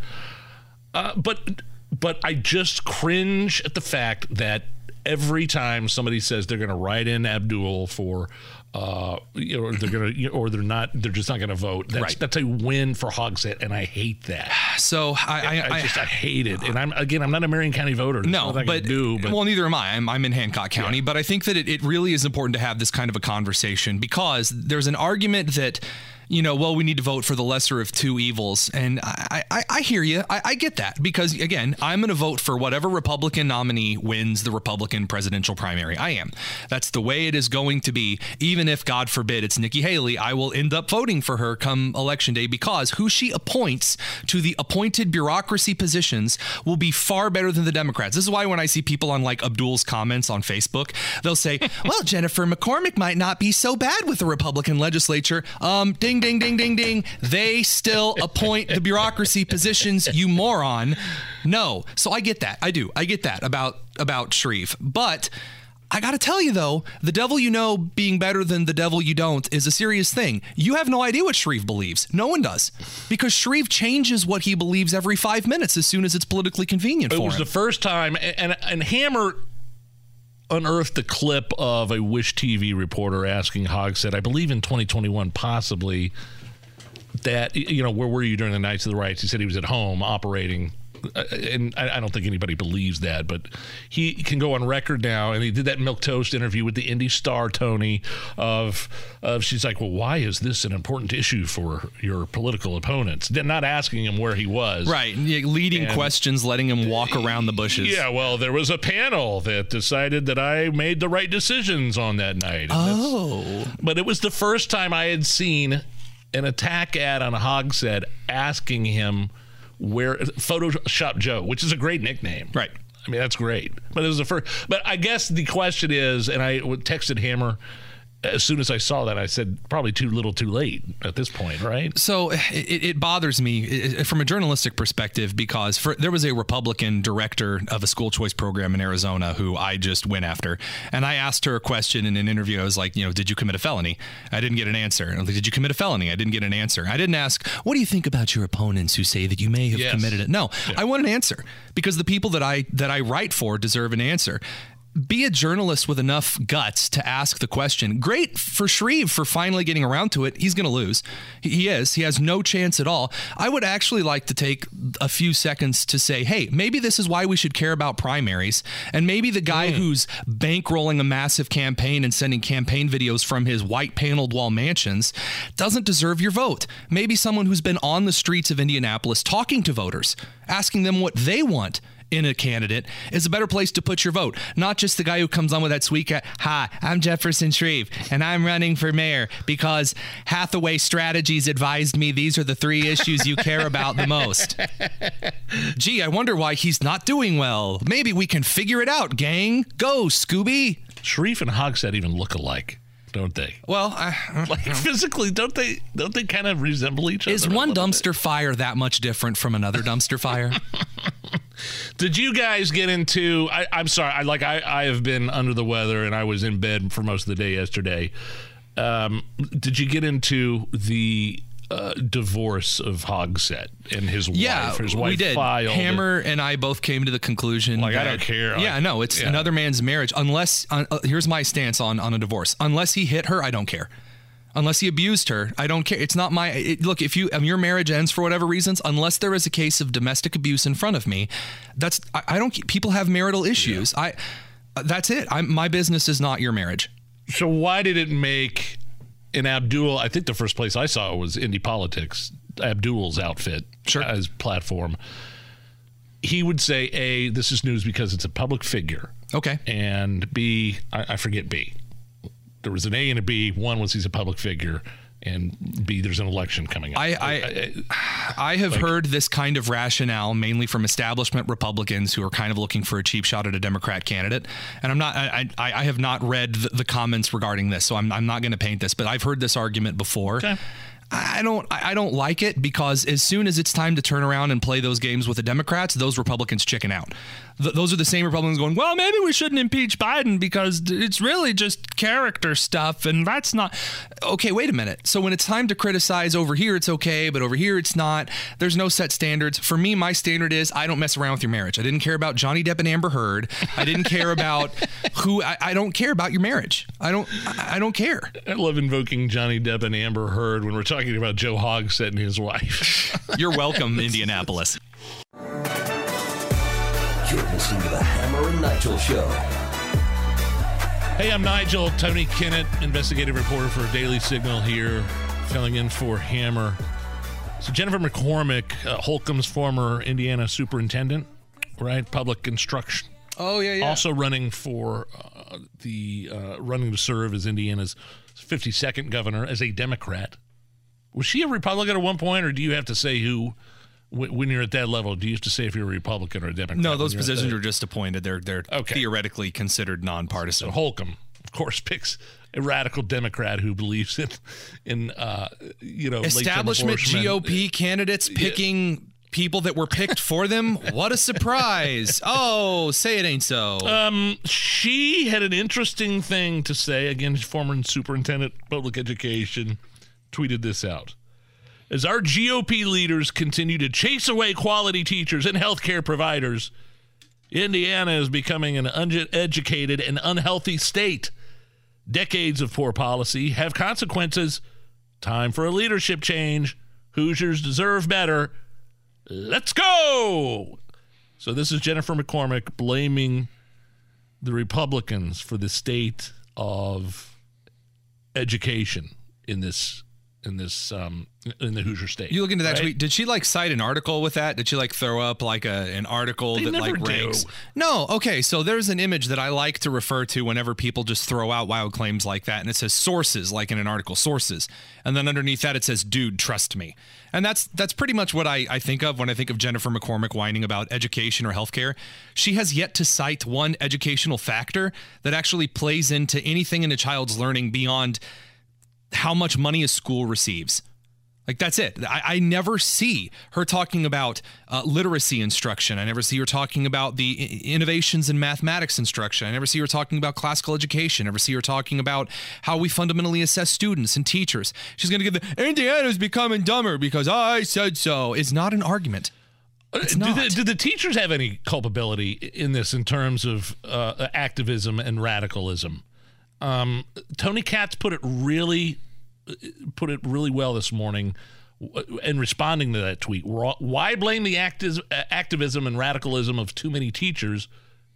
Uh, but but I just cringe at the fact that every time somebody says they're going to write in Abdul for, uh, you know, or they're going to, or they're not, they're just not going to vote. That's, Right. that's a win for Hogsett, and I hate that. So I, I, I, just I hate it, and I'm again, I'm not a Marion County voter. No, I but, do, but well, neither am I. I'm, I'm in Hancock County, but I think that it, it really is important to have this kind of a conversation because there's an argument that. You know, well, we need to vote for the lesser of two evils, and I, I, I hear you. I, I get that because again, I'm going to vote for whatever Republican nominee wins the Republican presidential primary. I am. That's the way it is going to be. Even if, God forbid, it's Nikki Haley, I will end up voting for her come election day because who she appoints to the appointed bureaucracy positions will be far better than the Democrats. This is why when I see people on like Abdul's comments on Facebook, they'll say, "Well, Jennifer McCormick might not be so bad with the Republican legislature." Um, ding, ding, ding, ding, ding. They still appoint the bureaucracy positions. You moron. No. So I get that. I do. I get that about about Shreve, but. I gotta tell you though, the devil you know being better than the devil you don't is a serious thing. You have no idea what Shreve believes. No one does. Because Shreve changes what he believes every five minutes as soon as it's politically convenient it for was the first time, and and Hammer unearthed a clip of a Wish TV reporter asking Hogsett, I believe in 2021, possibly that you know where were you during the nights of the riots? He said he was at home operating. Uh, And I don't think anybody believes that, but he can go on record now, and he did that milk toast interview with the Indy Star Tony. Of, of she's like, well, why is this an important issue for your political opponents? They're not asking him where he was, Right. Leading And- questions, letting him walk around the bushes. yeah, well, there was a panel that decided that I made the right decisions on that night. Oh. But it was the first time I had seen an attack ad on Hogsett asking him where Photoshop Joe, which is a great nickname. Right. I mean, that's great. But it was the first. But I guess the question is, and I texted Hammer as soon as I saw that, I said probably too little, too late at this point, right? So it, it bothers me from a journalistic perspective because for, there was a Republican director of a school choice program in Arizona who I just went after, and I asked her a question in an interview. I was like, you know, did you commit a felony? I didn't get an answer. I was like, did you commit a felony? I didn't get an answer. I didn't ask, what do you think about your opponents who say that you may have Yes. committed it? No, I want an answer because the people that I that I write for deserve an answer. Be a journalist with enough guts to ask the question. Great for Shreve for finally getting around to it. He's going to lose. He- is. He has no chance at all. I would actually like to take a few seconds to say, hey, maybe this is why we should care about primaries. And maybe the guy hmm. who's bankrolling a massive campaign and sending campaign videos from his white paneled wall mansions doesn't deserve your vote. Maybe someone who's been on the streets of Indianapolis talking to voters, asking them what they want in a candidate is a better place to put your vote. Not just the guy who comes on with that sweet hi, I'm Jefferson Shreve, and I'm running for mayor because Hathaway Strategies advised me these are the three issues you care about the most. Gee, I wonder why he's not doing well. Maybe we can figure it out, gang. Go, Scooby. Shreve and Hogsett even look alike, don't they? Well, I, like physically, don't they? Don't they kind of resemble each other? Is one little bit? dumpster fire that much different from another dumpster fire? Did you guys get into? I, I'm sorry. I like. I, I have been under the weather, and I was in bed for most of the day yesterday. Um, did you get into the uh, divorce of Hogsett and his Yeah, wife? His wife we did. it. Hammer and I both came to the conclusion. Like, I don't care. Yeah, no, it's yeah. another man's marriage. Unless, uh, uh, here's my stance on on a divorce. Unless he hit her, I don't care. Unless he abused her, I don't care. It's not my it, look. If you um, your marriage ends for whatever reasons, unless there is a case of domestic abuse in front of me, that's I, I don't. People have marital issues. I uh, that's it. I'm, my business is not your marriage. So why did it make in Abdul? I think the first place I saw it was Indy Politics. Abdul's outfit sure. as platform. He would say, "A, this is news because it's a public figure." Okay. And B, I, I forget B. There was an A and a B. One was he's a public figure, and B, there's an election coming up. I I, I have heard this kind of rationale mainly from establishment Republicans who are kind of looking for a cheap shot at a Democrat candidate. And I'm not I I, I have not read the, the comments regarding this, so I'm I'm not going to paint this, but I've heard this argument before. I don't I don't like it because as soon as it's time to turn around and play those games with the Democrats, those Republicans chicken out. Th- those are the same Republicans going, "Well, maybe we shouldn't impeach Biden because it's really just character stuff and that's not Okay, wait a minute. So when it's time to criticize over here it's okay, but over here it's not. There's no set standards. For me, my standard is I don't mess around with your marriage. I didn't care about Johnny Depp and Amber Heard. I didn't care about who I, I don't care about your marriage. I don't I I don't care. I love invoking Johnny Depp and Amber Heard when we're talking about Joe Hogsett and his wife. You're welcome, Indianapolis. You're listening to the Hammer and Nigel Show. Hey, I'm Nigel, Tony Kinnett, investigative reporter for Daily Signal here, filling in for Hammer. So, Jennifer McCormick, uh, Holcomb's former Indiana superintendent, right? Public instruction. Oh, yeah, yeah. Also running for uh, the, uh, running to serve as Indiana's 52nd governor as a Democrat. Was she a Republican at one point, or do you have to say who, when you're at that level, do you have to say if you're a Republican or a Democrat? No, those positions are just appointed. They're they're okay. theoretically considered nonpartisan. So Holcomb, of course, picks a radical Democrat who believes in in uh, you know Establishment. GOP candidates picking people that were picked for them. What a surprise! Oh, say it ain't so. Um, she had an interesting thing to say. Again, former superintendent of public education tweeted this out. As our GOP leaders continue to chase away quality teachers and healthcare providers, Indiana is becoming an uneducated and unhealthy state. Decades of poor policy have consequences. Time for a leadership change. Hoosiers deserve better. Let's go. So this is Jennifer McCormick blaming the Republicans for the state of education in this in this um, in the Hoosier state. You look into that right? tweet. Did she like cite an article with that? Did she like throw up like a an article They that never like do. No. Okay. So there's an image that I like to refer to whenever people just throw out wild claims like that, and it says sources, like in an article, sources, and then underneath that it says, "Dude, trust me." And that's that's pretty much what I, I think of when I think of Jennifer McCormick whining about education or healthcare. She has yet to cite one educational factor that actually plays into anything in a child's learning beyond how much money a school receives. Like that's it. I, I never see her talking about uh, literacy instruction. I never see her talking about the i- innovations in mathematics instruction. I never see her talking about classical education. I never see her talking about how we fundamentally assess students and teachers. She's going to give the Indiana's becoming dumber because I said so. Is not an argument. It's do, not. the, do the teachers have any culpability in this in terms of uh, activism and radicalism? Um, Tony Katz put it really put it really well this morning in responding to that tweet. Why blame the uh, activism and radicalism of too many teachers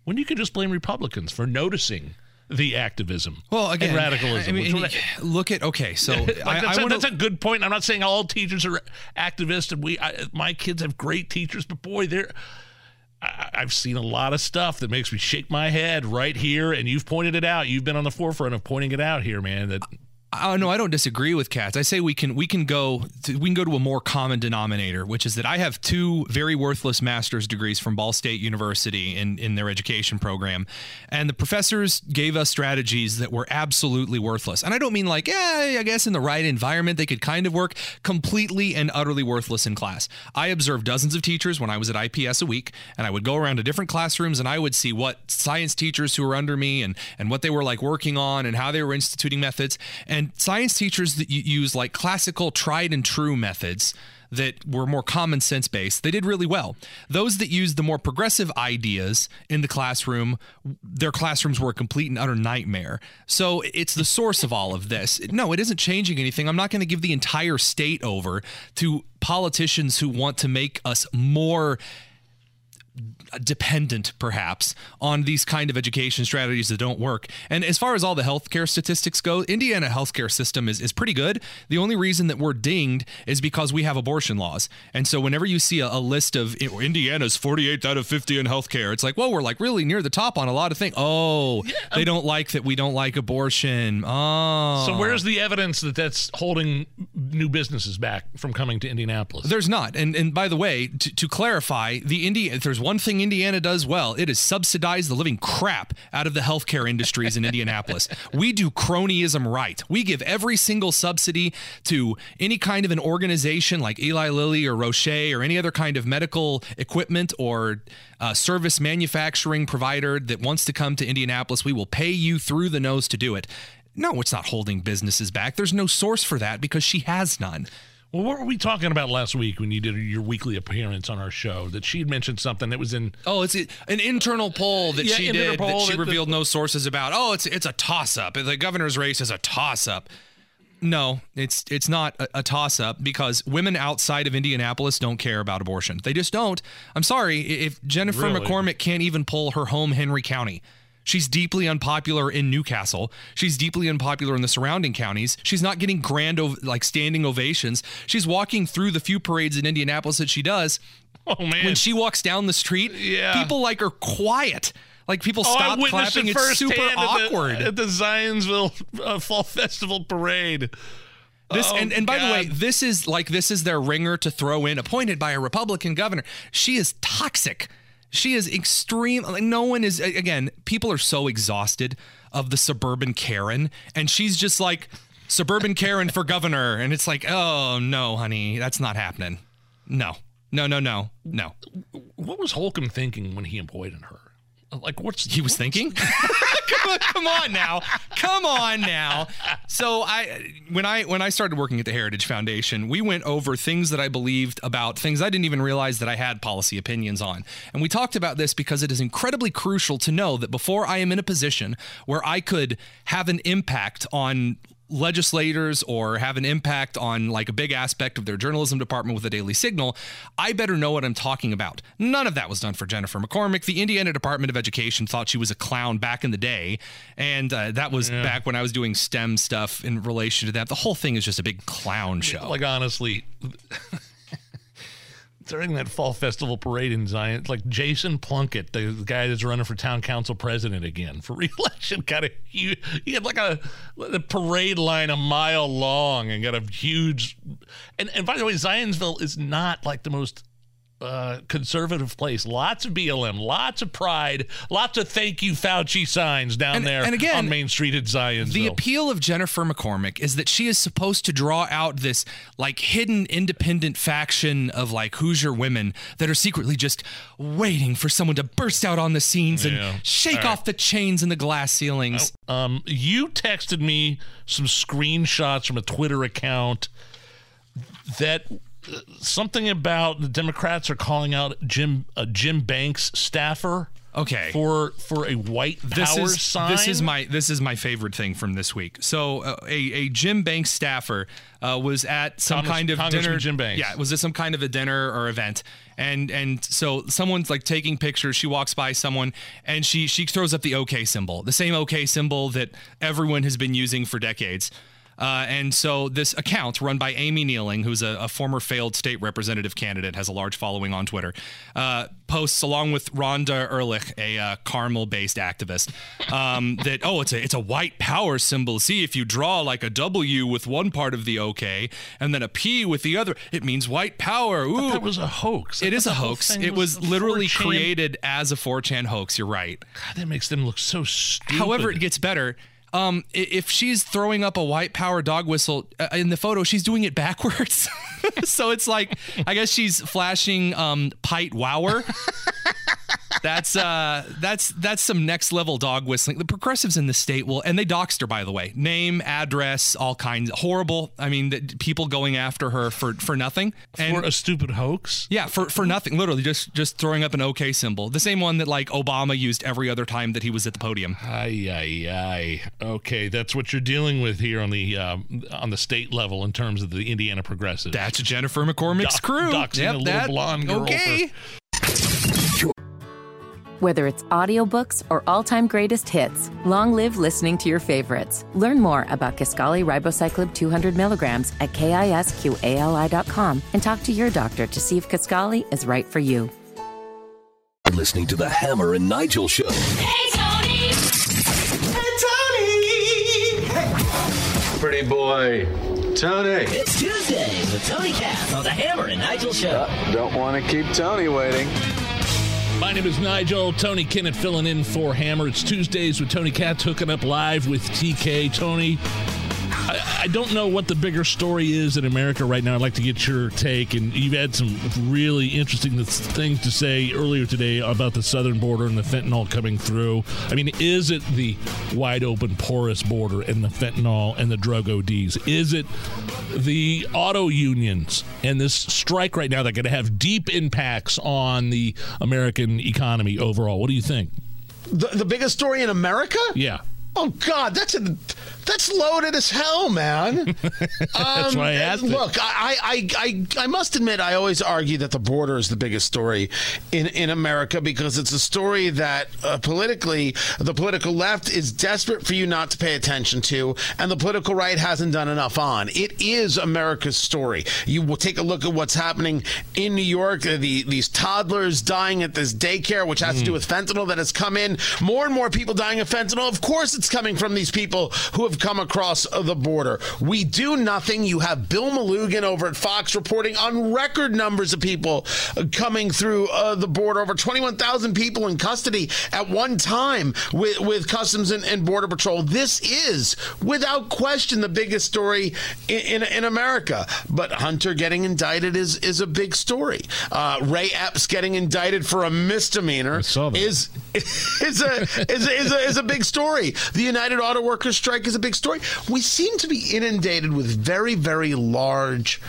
when you could just blame Republicans for noticing the activism Well, again, and radicalism? I mean, look at okay, so like I, that's, I a, wanna- that's a good point. I'm not saying all teachers are activists, and we, I, my kids have great teachers, but boy, they're. I've seen a lot of stuff that makes me shake my head right here, and you've pointed it out. You've been on the forefront of pointing it out here, man. That No, I don't disagree with Katz. I say we can we can go to, we can go to a more common denominator, which is that I have two very worthless master's degrees from Ball State University in in their education program, and the professors gave us strategies that were absolutely worthless. And I don't mean like, yeah, I guess in the right environment they could kind of work. Completely and utterly worthless in class. I observed dozens of teachers when I was at IPS a week, and I would go around to different classrooms and I would see what science teachers who were under me and and what they were like working on and how they were instituting methods and science teachers that use like classical tried and true methods that were more common sense based they did really well. Those that used the more progressive ideas in the classroom their classrooms were a complete and utter nightmare. So it's the source of all of this. No it isn't changing anything. I'm not going to give the entire state over to politicians who want to make us more dependent perhaps on these kind of education strategies that don't work and as far as all the healthcare statistics go indiana healthcare system is, is pretty good the only reason that we're dinged is because we have abortion laws and so whenever you see a, a list of indiana's 48 out of 50 in healthcare it's like well we're like really near the top on a lot of things oh they don't like that we don't like abortion oh so. Where's the evidence that that's holding new businesses back from coming to Indianapolis? There's not. And and by the way, to, to clarify, the Indi- if there's one thing Indiana does well, it is subsidize the living crap out of the healthcare industries in Indianapolis. We do cronyism right. We give every single subsidy to any kind of an organization like Eli Lilly or Roche or any other kind of medical equipment or uh, service manufacturing provider that wants to come to Indianapolis. We will pay you through the nose to do it. No, it's not holding businesses back. There's no source for that because she has none. Well, what were we talking about last week when you did your weekly appearance on our show? That she had mentioned something that was in. Oh, it's an internal poll that Yeah, she did that she revealed no sources about. Oh, it's it's a toss up. The governor's race is a toss up. No, it's it's not a, a toss up because women outside of Indianapolis don't care about abortion. They just don't. I'm sorry if Jennifer Really? McCormick can't even pull her home Henry County. She's deeply unpopular in Newcastle. She's deeply unpopular in the surrounding counties. She's not getting grand ov- like standing ovations. She's walking through the few parades in Indianapolis that she does. Oh man! When she walks down the street, Yeah. people like are quiet. Like people Oh, stop clapping. it It's super firsthand at the- awkward. at the, Zionsville uh, Fall Festival parade. This Oh, and, and by the way, this is like this is their ringer to throw in, appointed by a Republican governor. She is toxic. She is extreme. Like no one is again. People are so exhausted of the suburban Karen, and she's just like suburban Karen for governor, and it's like, oh no, honey, that's not happening. No, no, no, no, no. What was Holcomb thinking when he appointed her? Like, what's he was thinking? come, on, come on now, come on now. So I, when I when I started working at the Heritage Foundation, we went over things that I believed about things I didn't even realize that I had policy opinions on, and we talked about this because it is incredibly crucial to know that before I am in a position where I could have an impact on legislators or have an impact on like a big aspect of their journalism department with the Daily Signal, I better know what I'm talking about. None of that was done for Jennifer McCormick. The Indiana Department of Education thought she was a clown back in the day, and uh, that was Yeah. back when I was doing STEM stuff in relation to that. The whole thing is just a big clown show. Like honestly, during that fall festival parade in Zion, like Jason Plunkett, the, guy that's running for town council president again for reelection, got a huge. He had like a parade line a mile long and got a huge. And and by the way, Zionsville is not like the most. Uh, conservative place, lots of BLM, lots of pride, lots of thank you Fauci signs down And- there and again, on Main Street at Zionsville. The appeal of Jennifer McCormick is that she is supposed to draw out this like hidden independent faction of like Hoosier women that are secretly just waiting for someone to burst out on the scenes and shake right. off the chains and the glass ceilings. Um, you texted me some screenshots from a Twitter account that something about the Democrats are calling out Jim uh, Jim Banks staffer. Okay. For for a white power this is sign. this is my this is my favorite thing from this week. So uh, a a Jim Banks staffer uh, was at some Congress- kind of Congressman dinner. Jim Banks. Yeah, was at some kind of a dinner or event, and and so someone's like taking pictures. She walks by someone and she she throws up the OK symbol, the same OK symbol that everyone has been using for decades. Uh, and so this account run by Amy Nealing, who's a, a former failed state representative candidate, has a large following on Twitter, uh, posts along with Rhonda Ehrlich, a uh, Carmel-based activist, um, that oh, it's a it's a white power symbol. See, if you draw like a W with one part of the OK and then a P with the other, it means white power. Ooh, that was a hoax. It is a hoax. It was was literally 4chan created as a 4chan hoax. You're right. God, that makes them look so stupid. However, it gets better. Um, if she's throwing up a white power dog whistle uh, in the photo, she's doing it backwards. so it's like, I guess she's flashing um, Pite Wower. That's uh, that's that's some next level dog whistling. The progressives in the state will, and they doxed her by the way, name, address, all kinds. Horrible. I mean, the, people going after her for for nothing. for a stupid hoax. Yeah, for for nothing. Literally, just just throwing up an OK symbol, the same one that like Obama used every other time that he was at the podium. Ay ay ay. Okay, that's what you're dealing with here on the um, on the state level in terms of the Indiana progressives. That's Jennifer McCormick's Dox- crew. Doxing Yep, a little that- blonde girl. okay. for- Whether it's audiobooks or all-time greatest hits, long live listening to your favorites. Learn more about Kisqali Ribociclib 200 milligrams at kisqali.com and talk to your doctor to see if Kisqali is right for you. Listening to the Hammer and Nigel show. Hey, Tony! Hey, Tony! Hey. Pretty boy, Tony. It's Tuesday with Tony Katz on the Hammer and Nigel Show. Uh, don't want to keep Tony waiting. My name is Nigel. Tony Kinnett filling in for Hammer. It's Tuesdays with Tony Katz hooking up live with TK. Tony, I, I don't know what the bigger story is in America right now. I'd like to get your take. And you've had some really interesting things to say earlier today about the southern border and the fentanyl coming through. I mean, is it the wide open, porous border and the fentanyl and the drug ODs? Is it the auto unions and this strike right now that going to have deep impacts on the American economy overall? What do you think? The, the biggest story in America? Yeah. Oh God, that's a that's loaded as hell, man. That's why I asked. Look, I, I, I, I must admit, I always argue that the border is the biggest story in, in America because it's a story that uh, politically, the political left is desperate for you not to pay attention to, and the political right hasn't done enough on. It is America's story. You will take a look at what's happening in New York. uh, The these toddlers dying at this daycare, which has to do with fentanyl that has come in. More and more people dying of fentanyl. Of course, it's coming from these people who have come across the border. We do nothing. You have Bill Melugin over at Fox reporting on record numbers of people uh, coming through uh, the border. Over 21,000 people in custody at one time with, with Customs and, and Border Patrol. This is, without question, the biggest story in, in, in America. But Hunter getting indicted is, is a big story. Uh, Ray Epps getting indicted for a misdemeanor is is a, is, a, is, a, is a big story. The United Auto Workers strike is a big story. We seem to be inundated with very, very large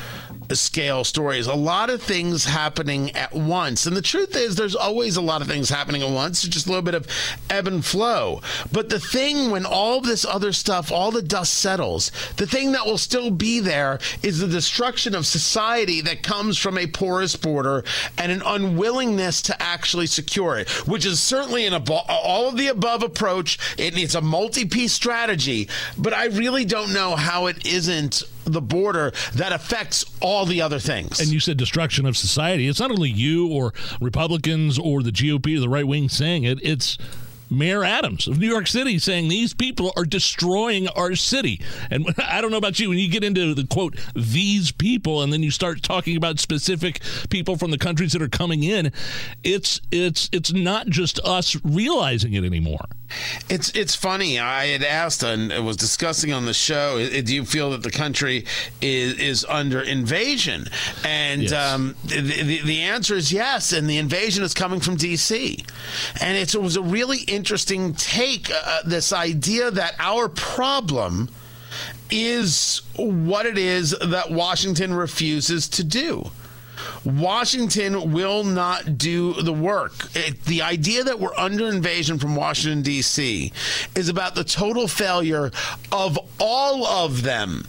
scale stories. A lot of things happening at once. And the truth is, there's always a lot of things happening at once. It's just a little bit of ebb and flow. But the thing, when all this other stuff, all the dust settles, the thing that will still be there is the destruction of society that comes from a porous border and an unwillingness to actually secure it, which is certainly an abo- all of the above approach. It, it's a multi-piece strategy, but I really don't know how it isn't the border that affects all the other things. And you said destruction of society. It's not only you or Republicans or the GOP or the right wing saying it, it's Mayor Adams of New York City saying these people are destroying our city. And I don't know about you, when you get into the quote, these people, and then you start talking about specific people from the countries that are coming in, it's it's it's not just us realizing it anymore. It's it's funny. I had asked and was discussing on the show. Do you feel that the country is is under invasion? And Yes. um, the, the the answer is yes. And the invasion is coming from D.C. And it's, it was a really interesting take. Uh, this idea that our problem is what it is that Washington refuses to do. Washington will not do the work. It, the idea that we're under invasion from Washington, D.C. is about the total failure of all of them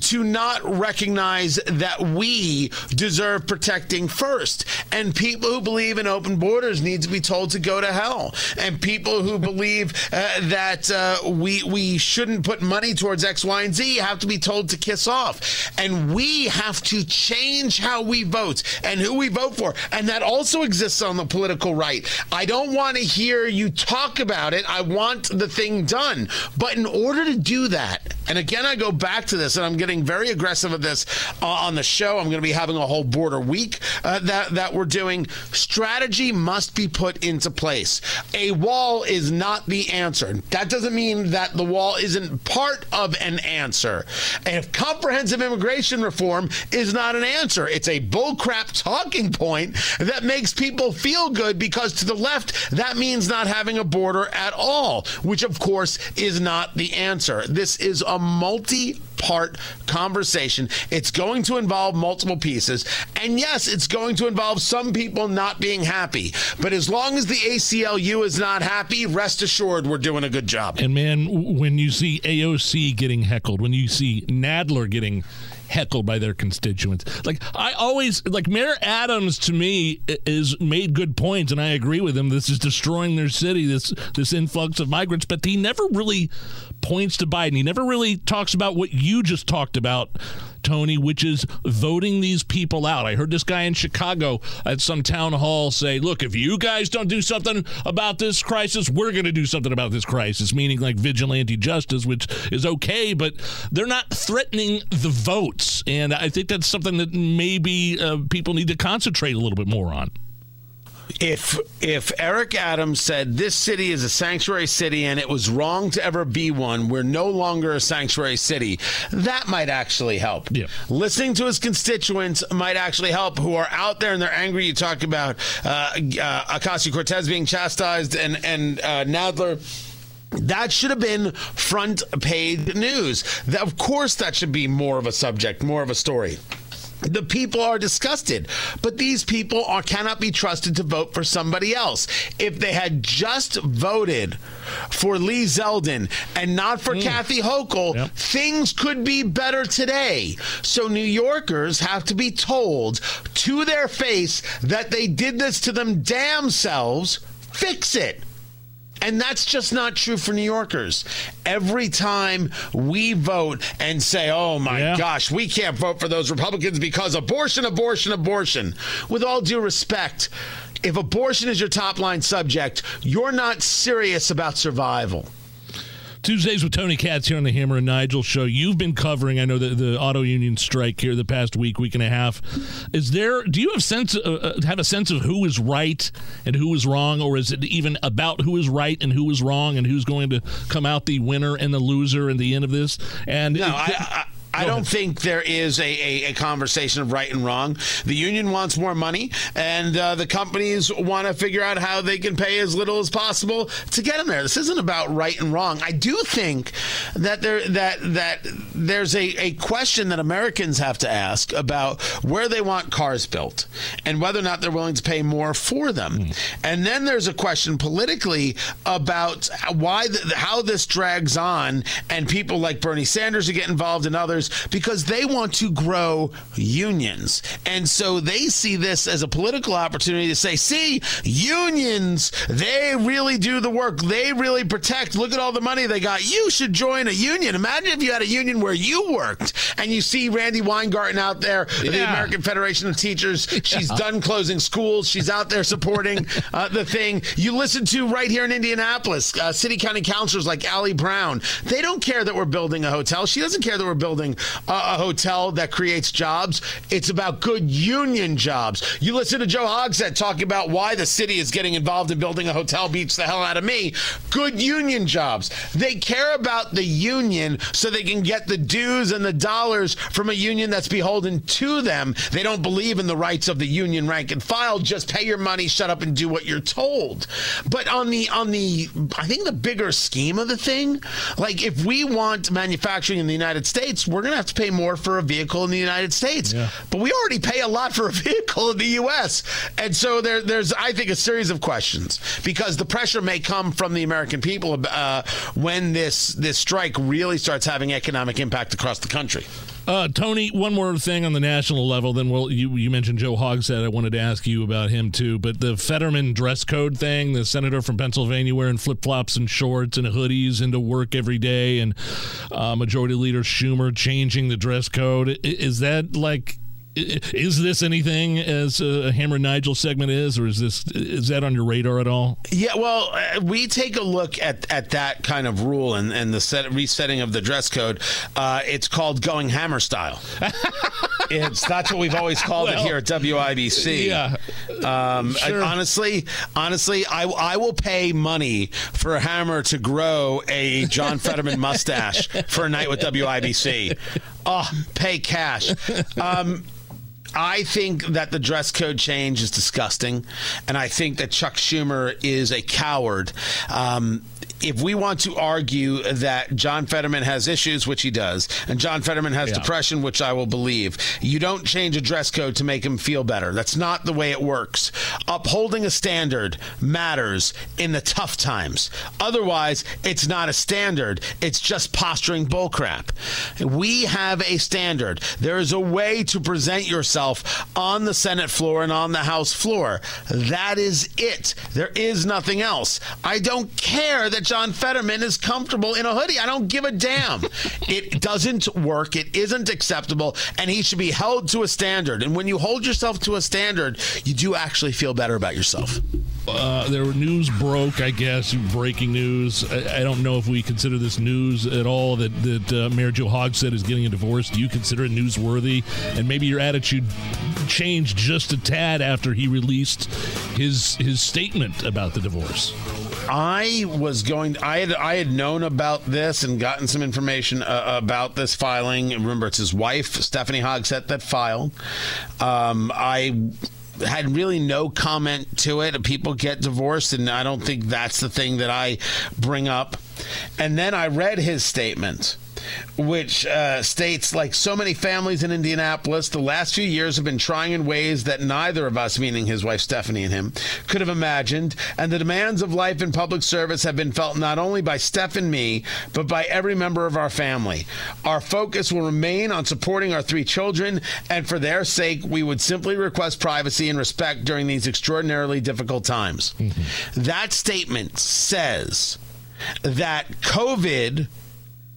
to not recognize that we deserve protecting first. And people who believe in open borders need to be told to go to hell. And people who believe uh, that uh, we we shouldn't put money towards X, Y, and Z have to be told to kiss off. And we have to change how we vote and who we vote for. And that also exists on the political right. I don't want to hear you talk about it. I want the thing done. But in order to do that, and again, I go back to this, and I'm getting very aggressive with this uh, on the show. I'm going to be having a whole border week uh, that that we're doing. Strategy must be put into place. A wall is not the answer. That doesn't mean that the wall isn't part of an answer. And if comprehensive immigration reform is not an answer. It's a bullcrap talking point that makes people feel good because to the left that means not having a border at all, which of course is not the answer. This is a multi part conversation. It's going to involve multiple pieces. And yes, it's going to involve some people not being happy. But as long as the ACLU is not happy, rest assured we're doing a good job. And man, when you see AOC getting heckled, when you see Nadler getting heckled by their constituents. Like I always like Mayor Adams to me is made good points and I agree with him. This is destroying their city, this this influx of migrants, but he never really points to Biden. He never really talks about what you just talked about. Tony, which is voting these people out. I heard this guy in Chicago at some town hall say, look, if you guys don't do something about this crisis, we're going to do something about this crisis, meaning like vigilante justice, which is okay, but they're not threatening the votes. And I think that's something that maybe uh, people need to concentrate a little bit more on if if Eric Adams said this city is a sanctuary city and it was wrong to ever be one, we're no longer a sanctuary city, that might actually help. Yeah. Listening to his constituents might actually help who are out there and they're angry. You talk about uh, uh, Cortez being chastised and and uh, Nadler. That should have been front page news. That, of course, that should be more of a subject, more of a story the people are disgusted. But these people are cannot be trusted to vote for somebody else. If they had just voted for lee zeldin and not for mm. kathy hochul yep. things could be better today. So new yorkers have to be told to their face that they did this to them damn selves. Fix it and that's just not true for New Yorkers. Every time we vote and say, oh my yeah. gosh, we can't vote for those Republicans because abortion, abortion, abortion. With all due respect, if abortion is your top line subject, you're not serious about survival. Tuesdays with Tony Katz here on the Hammer and Nigel show. You've been covering, I know, the, the auto union strike here the past week, week and a half. Is there? Do you have sense uh, uh, have a sense of who is right and who is wrong, or is it even about who is right and who is wrong, and who's going to come out the winner and the loser in the end of this? And no, it, I, I I don't think there is a, a, a, conversation of right and wrong. The union wants more money, and uh, the companies want to figure out how they can pay as little as possible to get them there. This isn't about right and wrong. I do think that there that that there's a, a question that Americans have to ask about where they want cars built and whether or not they're willing to pay more for them. Mm. And then there's a question politically about why the, how this drags on, and people like Bernie Sanders who get involved and others because they want to grow unions. And so they see this as a political opportunity to say, see, unions, they really do the work. They really protect. Look at all the money they got. You should join a union. Imagine if you had a union where you worked and you see Randi Weingarten out there, yeah. the American Federation of Teachers. She's yeah. done closing schools. She's out there supporting uh, the thing. You listen to right here in Indianapolis, uh, city county councilors like Ali Brown. They don't care that we're building a hotel. She doesn't care that we're building a, hotel that creates jobs. It's about good union jobs. You listen to Joe Hogsett talking about why the city is getting involved in building a hotel beats the hell out of me. Good union jobs. They care about the union so they can get the dues and the dollars from a union that's beholden to them. They don't believe in the rights of the union rank and file. Just pay your money, shut up, and do what you're told. But on the on the I think the bigger scheme of the thing, like if we want manufacturing in the United States, we're gonna have to pay more for a vehicle in the United States. But we already pay a lot for a vehicle in the US. And so there there's I think a series of questions because the pressure may come from the American people uh, when this this strike really starts having economic impact across the country. Uh, Tony, one more thing on the national level. Then, well, you you mentioned Joe Hogsett. I wanted to ask you about him too. But the Fetterman dress code thing, the senator from Pennsylvania wearing flip flops and shorts and hoodies into work every day, and uh, Majority Leader Schumer changing the dress code. Is that like? I- Is this anything as a Hammer Nigel segment is, or is this is that on your radar at all? Yeah, well, uh, we take a look at, at that kind of rule and, and the set, resetting of the dress code. Uh, it's called going hammer style. it's that's what we've always called it here at WIBC. yeah. Um, I- Sure. honestly, honestly, I, I will pay money for a hammer to grow a John Fetterman mustache for a night with WIBC. Oh, pay cash. Um, I think that the dress code change is disgusting, and I think that Chuck Schumer is a coward. Um, if we want to argue that John Fetterman has issues, which he does, and John Fetterman has Yeah. depression, which I will believe, you don't change a dress code to make him feel better. That's not the way it works. Upholding a standard matters in the tough times. Otherwise, it's not a standard. It's just posturing bullcrap. We have a standard. There is a way to present yourself on the Senate floor and on the House floor. That is it. There is nothing else. I don't care that John Fetterman is comfortable in a hoodie. I don't give a damn. it doesn't work. It isn't acceptable, and he should be held to a standard. And when you hold yourself to a standard, you do actually feel better about yourself. Uh, there were news broke, I guess, breaking news. I, I don't know if we consider this news at all that that uh, Mayor Joe Hogsett is getting a divorce. Do you consider it newsworthy? And maybe your attitude changed just a tad after he released his his statement about the divorce. I was going. I had I had known about this and gotten some information uh, about this filing. Remember, it's his wife Stephanie Hogsett that filed. Um, I had really no comment to it. People get divorced, and I don't think that's the thing that I bring up. And then I read his statement which uh, states like so many families in Indianapolis, the last few years have been trying in ways that neither of us, meaning his wife Stephanie and him, could have imagined. And the demands of life and public service have been felt not only by Steph and me, but by every member of our family. Our focus will remain on supporting our three children, and for their sake, we would simply request privacy and respect during these extraordinarily difficult times. That statement says that COVID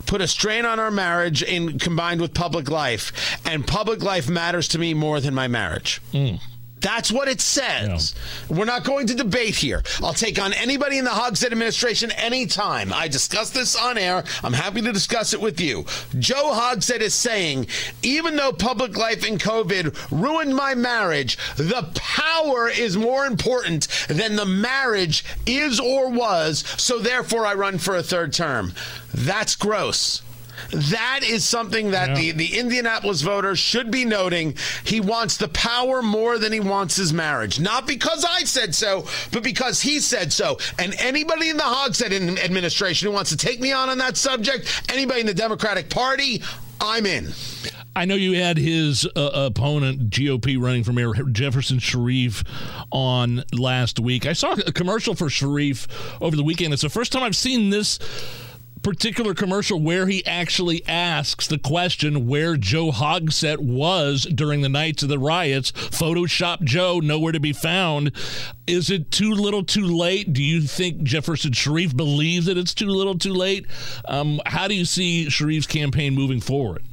put a strain on our marriage in combined with public life. And public life matters to me more than my marriage hmm. That's what it says. We're not going to debate here. I'll take on anybody in the Hogsett administration anytime. I discuss this on air. I'm happy to discuss it with you. Joe Hogsett is saying, even though public life and COVID ruined my marriage, the power is more important than the marriage is or was. So therefore, I run for a third term. That's gross. That is something that the, the Indianapolis voter should be noting. He wants the power more than he wants his marriage. Not because I said so, but because he said so. And anybody in the Hogsett administration who wants to take me on on that subject, anybody in the Democratic Party, I'm in. I know you had his uh, opponent, GOP running for mayor Jefferson Shreve, on last week. I saw a commercial for Shreve over the weekend. It's the first time I've seen this particular commercial where he actually asks the question where Joe Hogsett was during the nights of the riots. Photoshop Joe, nowhere to be found. Is it too little too late? Do you think Jefferson Shreve believes that it's too little too late? Um, how do you see Shreve's campaign moving forward?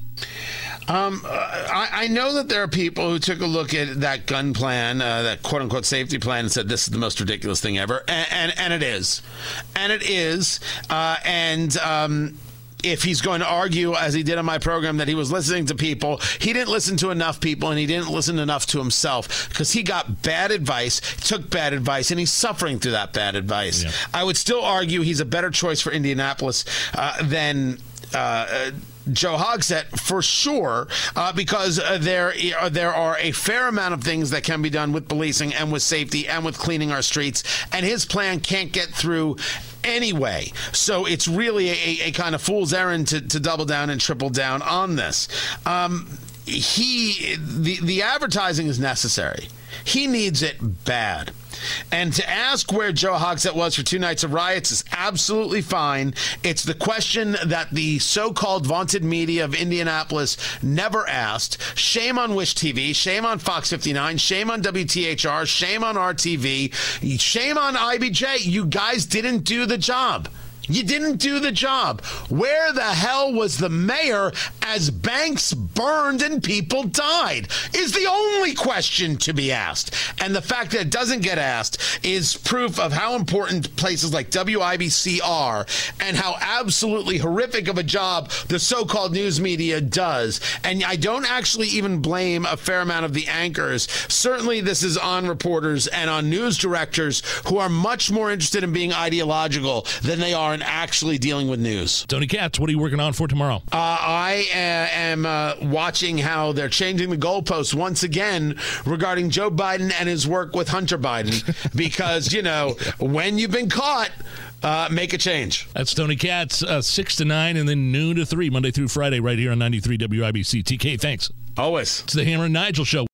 Um, uh, I, I know that there are people who took a look at that gun plan, uh, that quote unquote safety plan, and said this is the most ridiculous thing ever, and and, and it is, and it is, uh, and um, if he's going to argue, as he did on my program, that he was listening to people, he didn't listen to enough people and he didn't listen enough to himself because he got bad advice, took bad advice, and he's suffering through that bad advice. I would still argue he's a better choice for Indianapolis uh, than. Uh, Joe Hogsett for sure, uh, because uh, there uh, there are a fair amount of things that can be done with policing and with safety and with cleaning our streets, and his plan can't get through anyway. So it's really a, a kind of fool's errand to, to double down and triple down on this. Um, he the the advertising is necessary. He needs it bad. And to ask where Joe Hogsett was for two nights of riots is absolutely fine. It's the question that the so called vaunted media of Indianapolis never asked. Shame on Wish TV, shame on Fox 59, shame on WTHR, shame on RTV, shame on IBJ. You guys didn't do the job. You didn't do the job. Where the hell was the mayor as banks burned and people died? Is the only question to be asked. And the fact that it doesn't get asked is proof of how important places like WIBC are and how absolutely horrific of a job the so called news media does. And I don't actually even blame a fair amount of the anchors. Certainly, this is on reporters and on news directors who are much more interested in being ideological than they are actually dealing with news. Tony Katz, what are you working on for tomorrow? Uh, I uh, am uh, watching how they're changing the goalposts once again regarding Joe Biden and his work with Hunter Biden. because, you know, when you've been caught, uh, make a change. That's Tony Katz, uh, 6 to 9, and then noon to 3, Monday through Friday, right here on 93 WIBC. TK, thanks. Always. It's the Hammer and Nigel Show.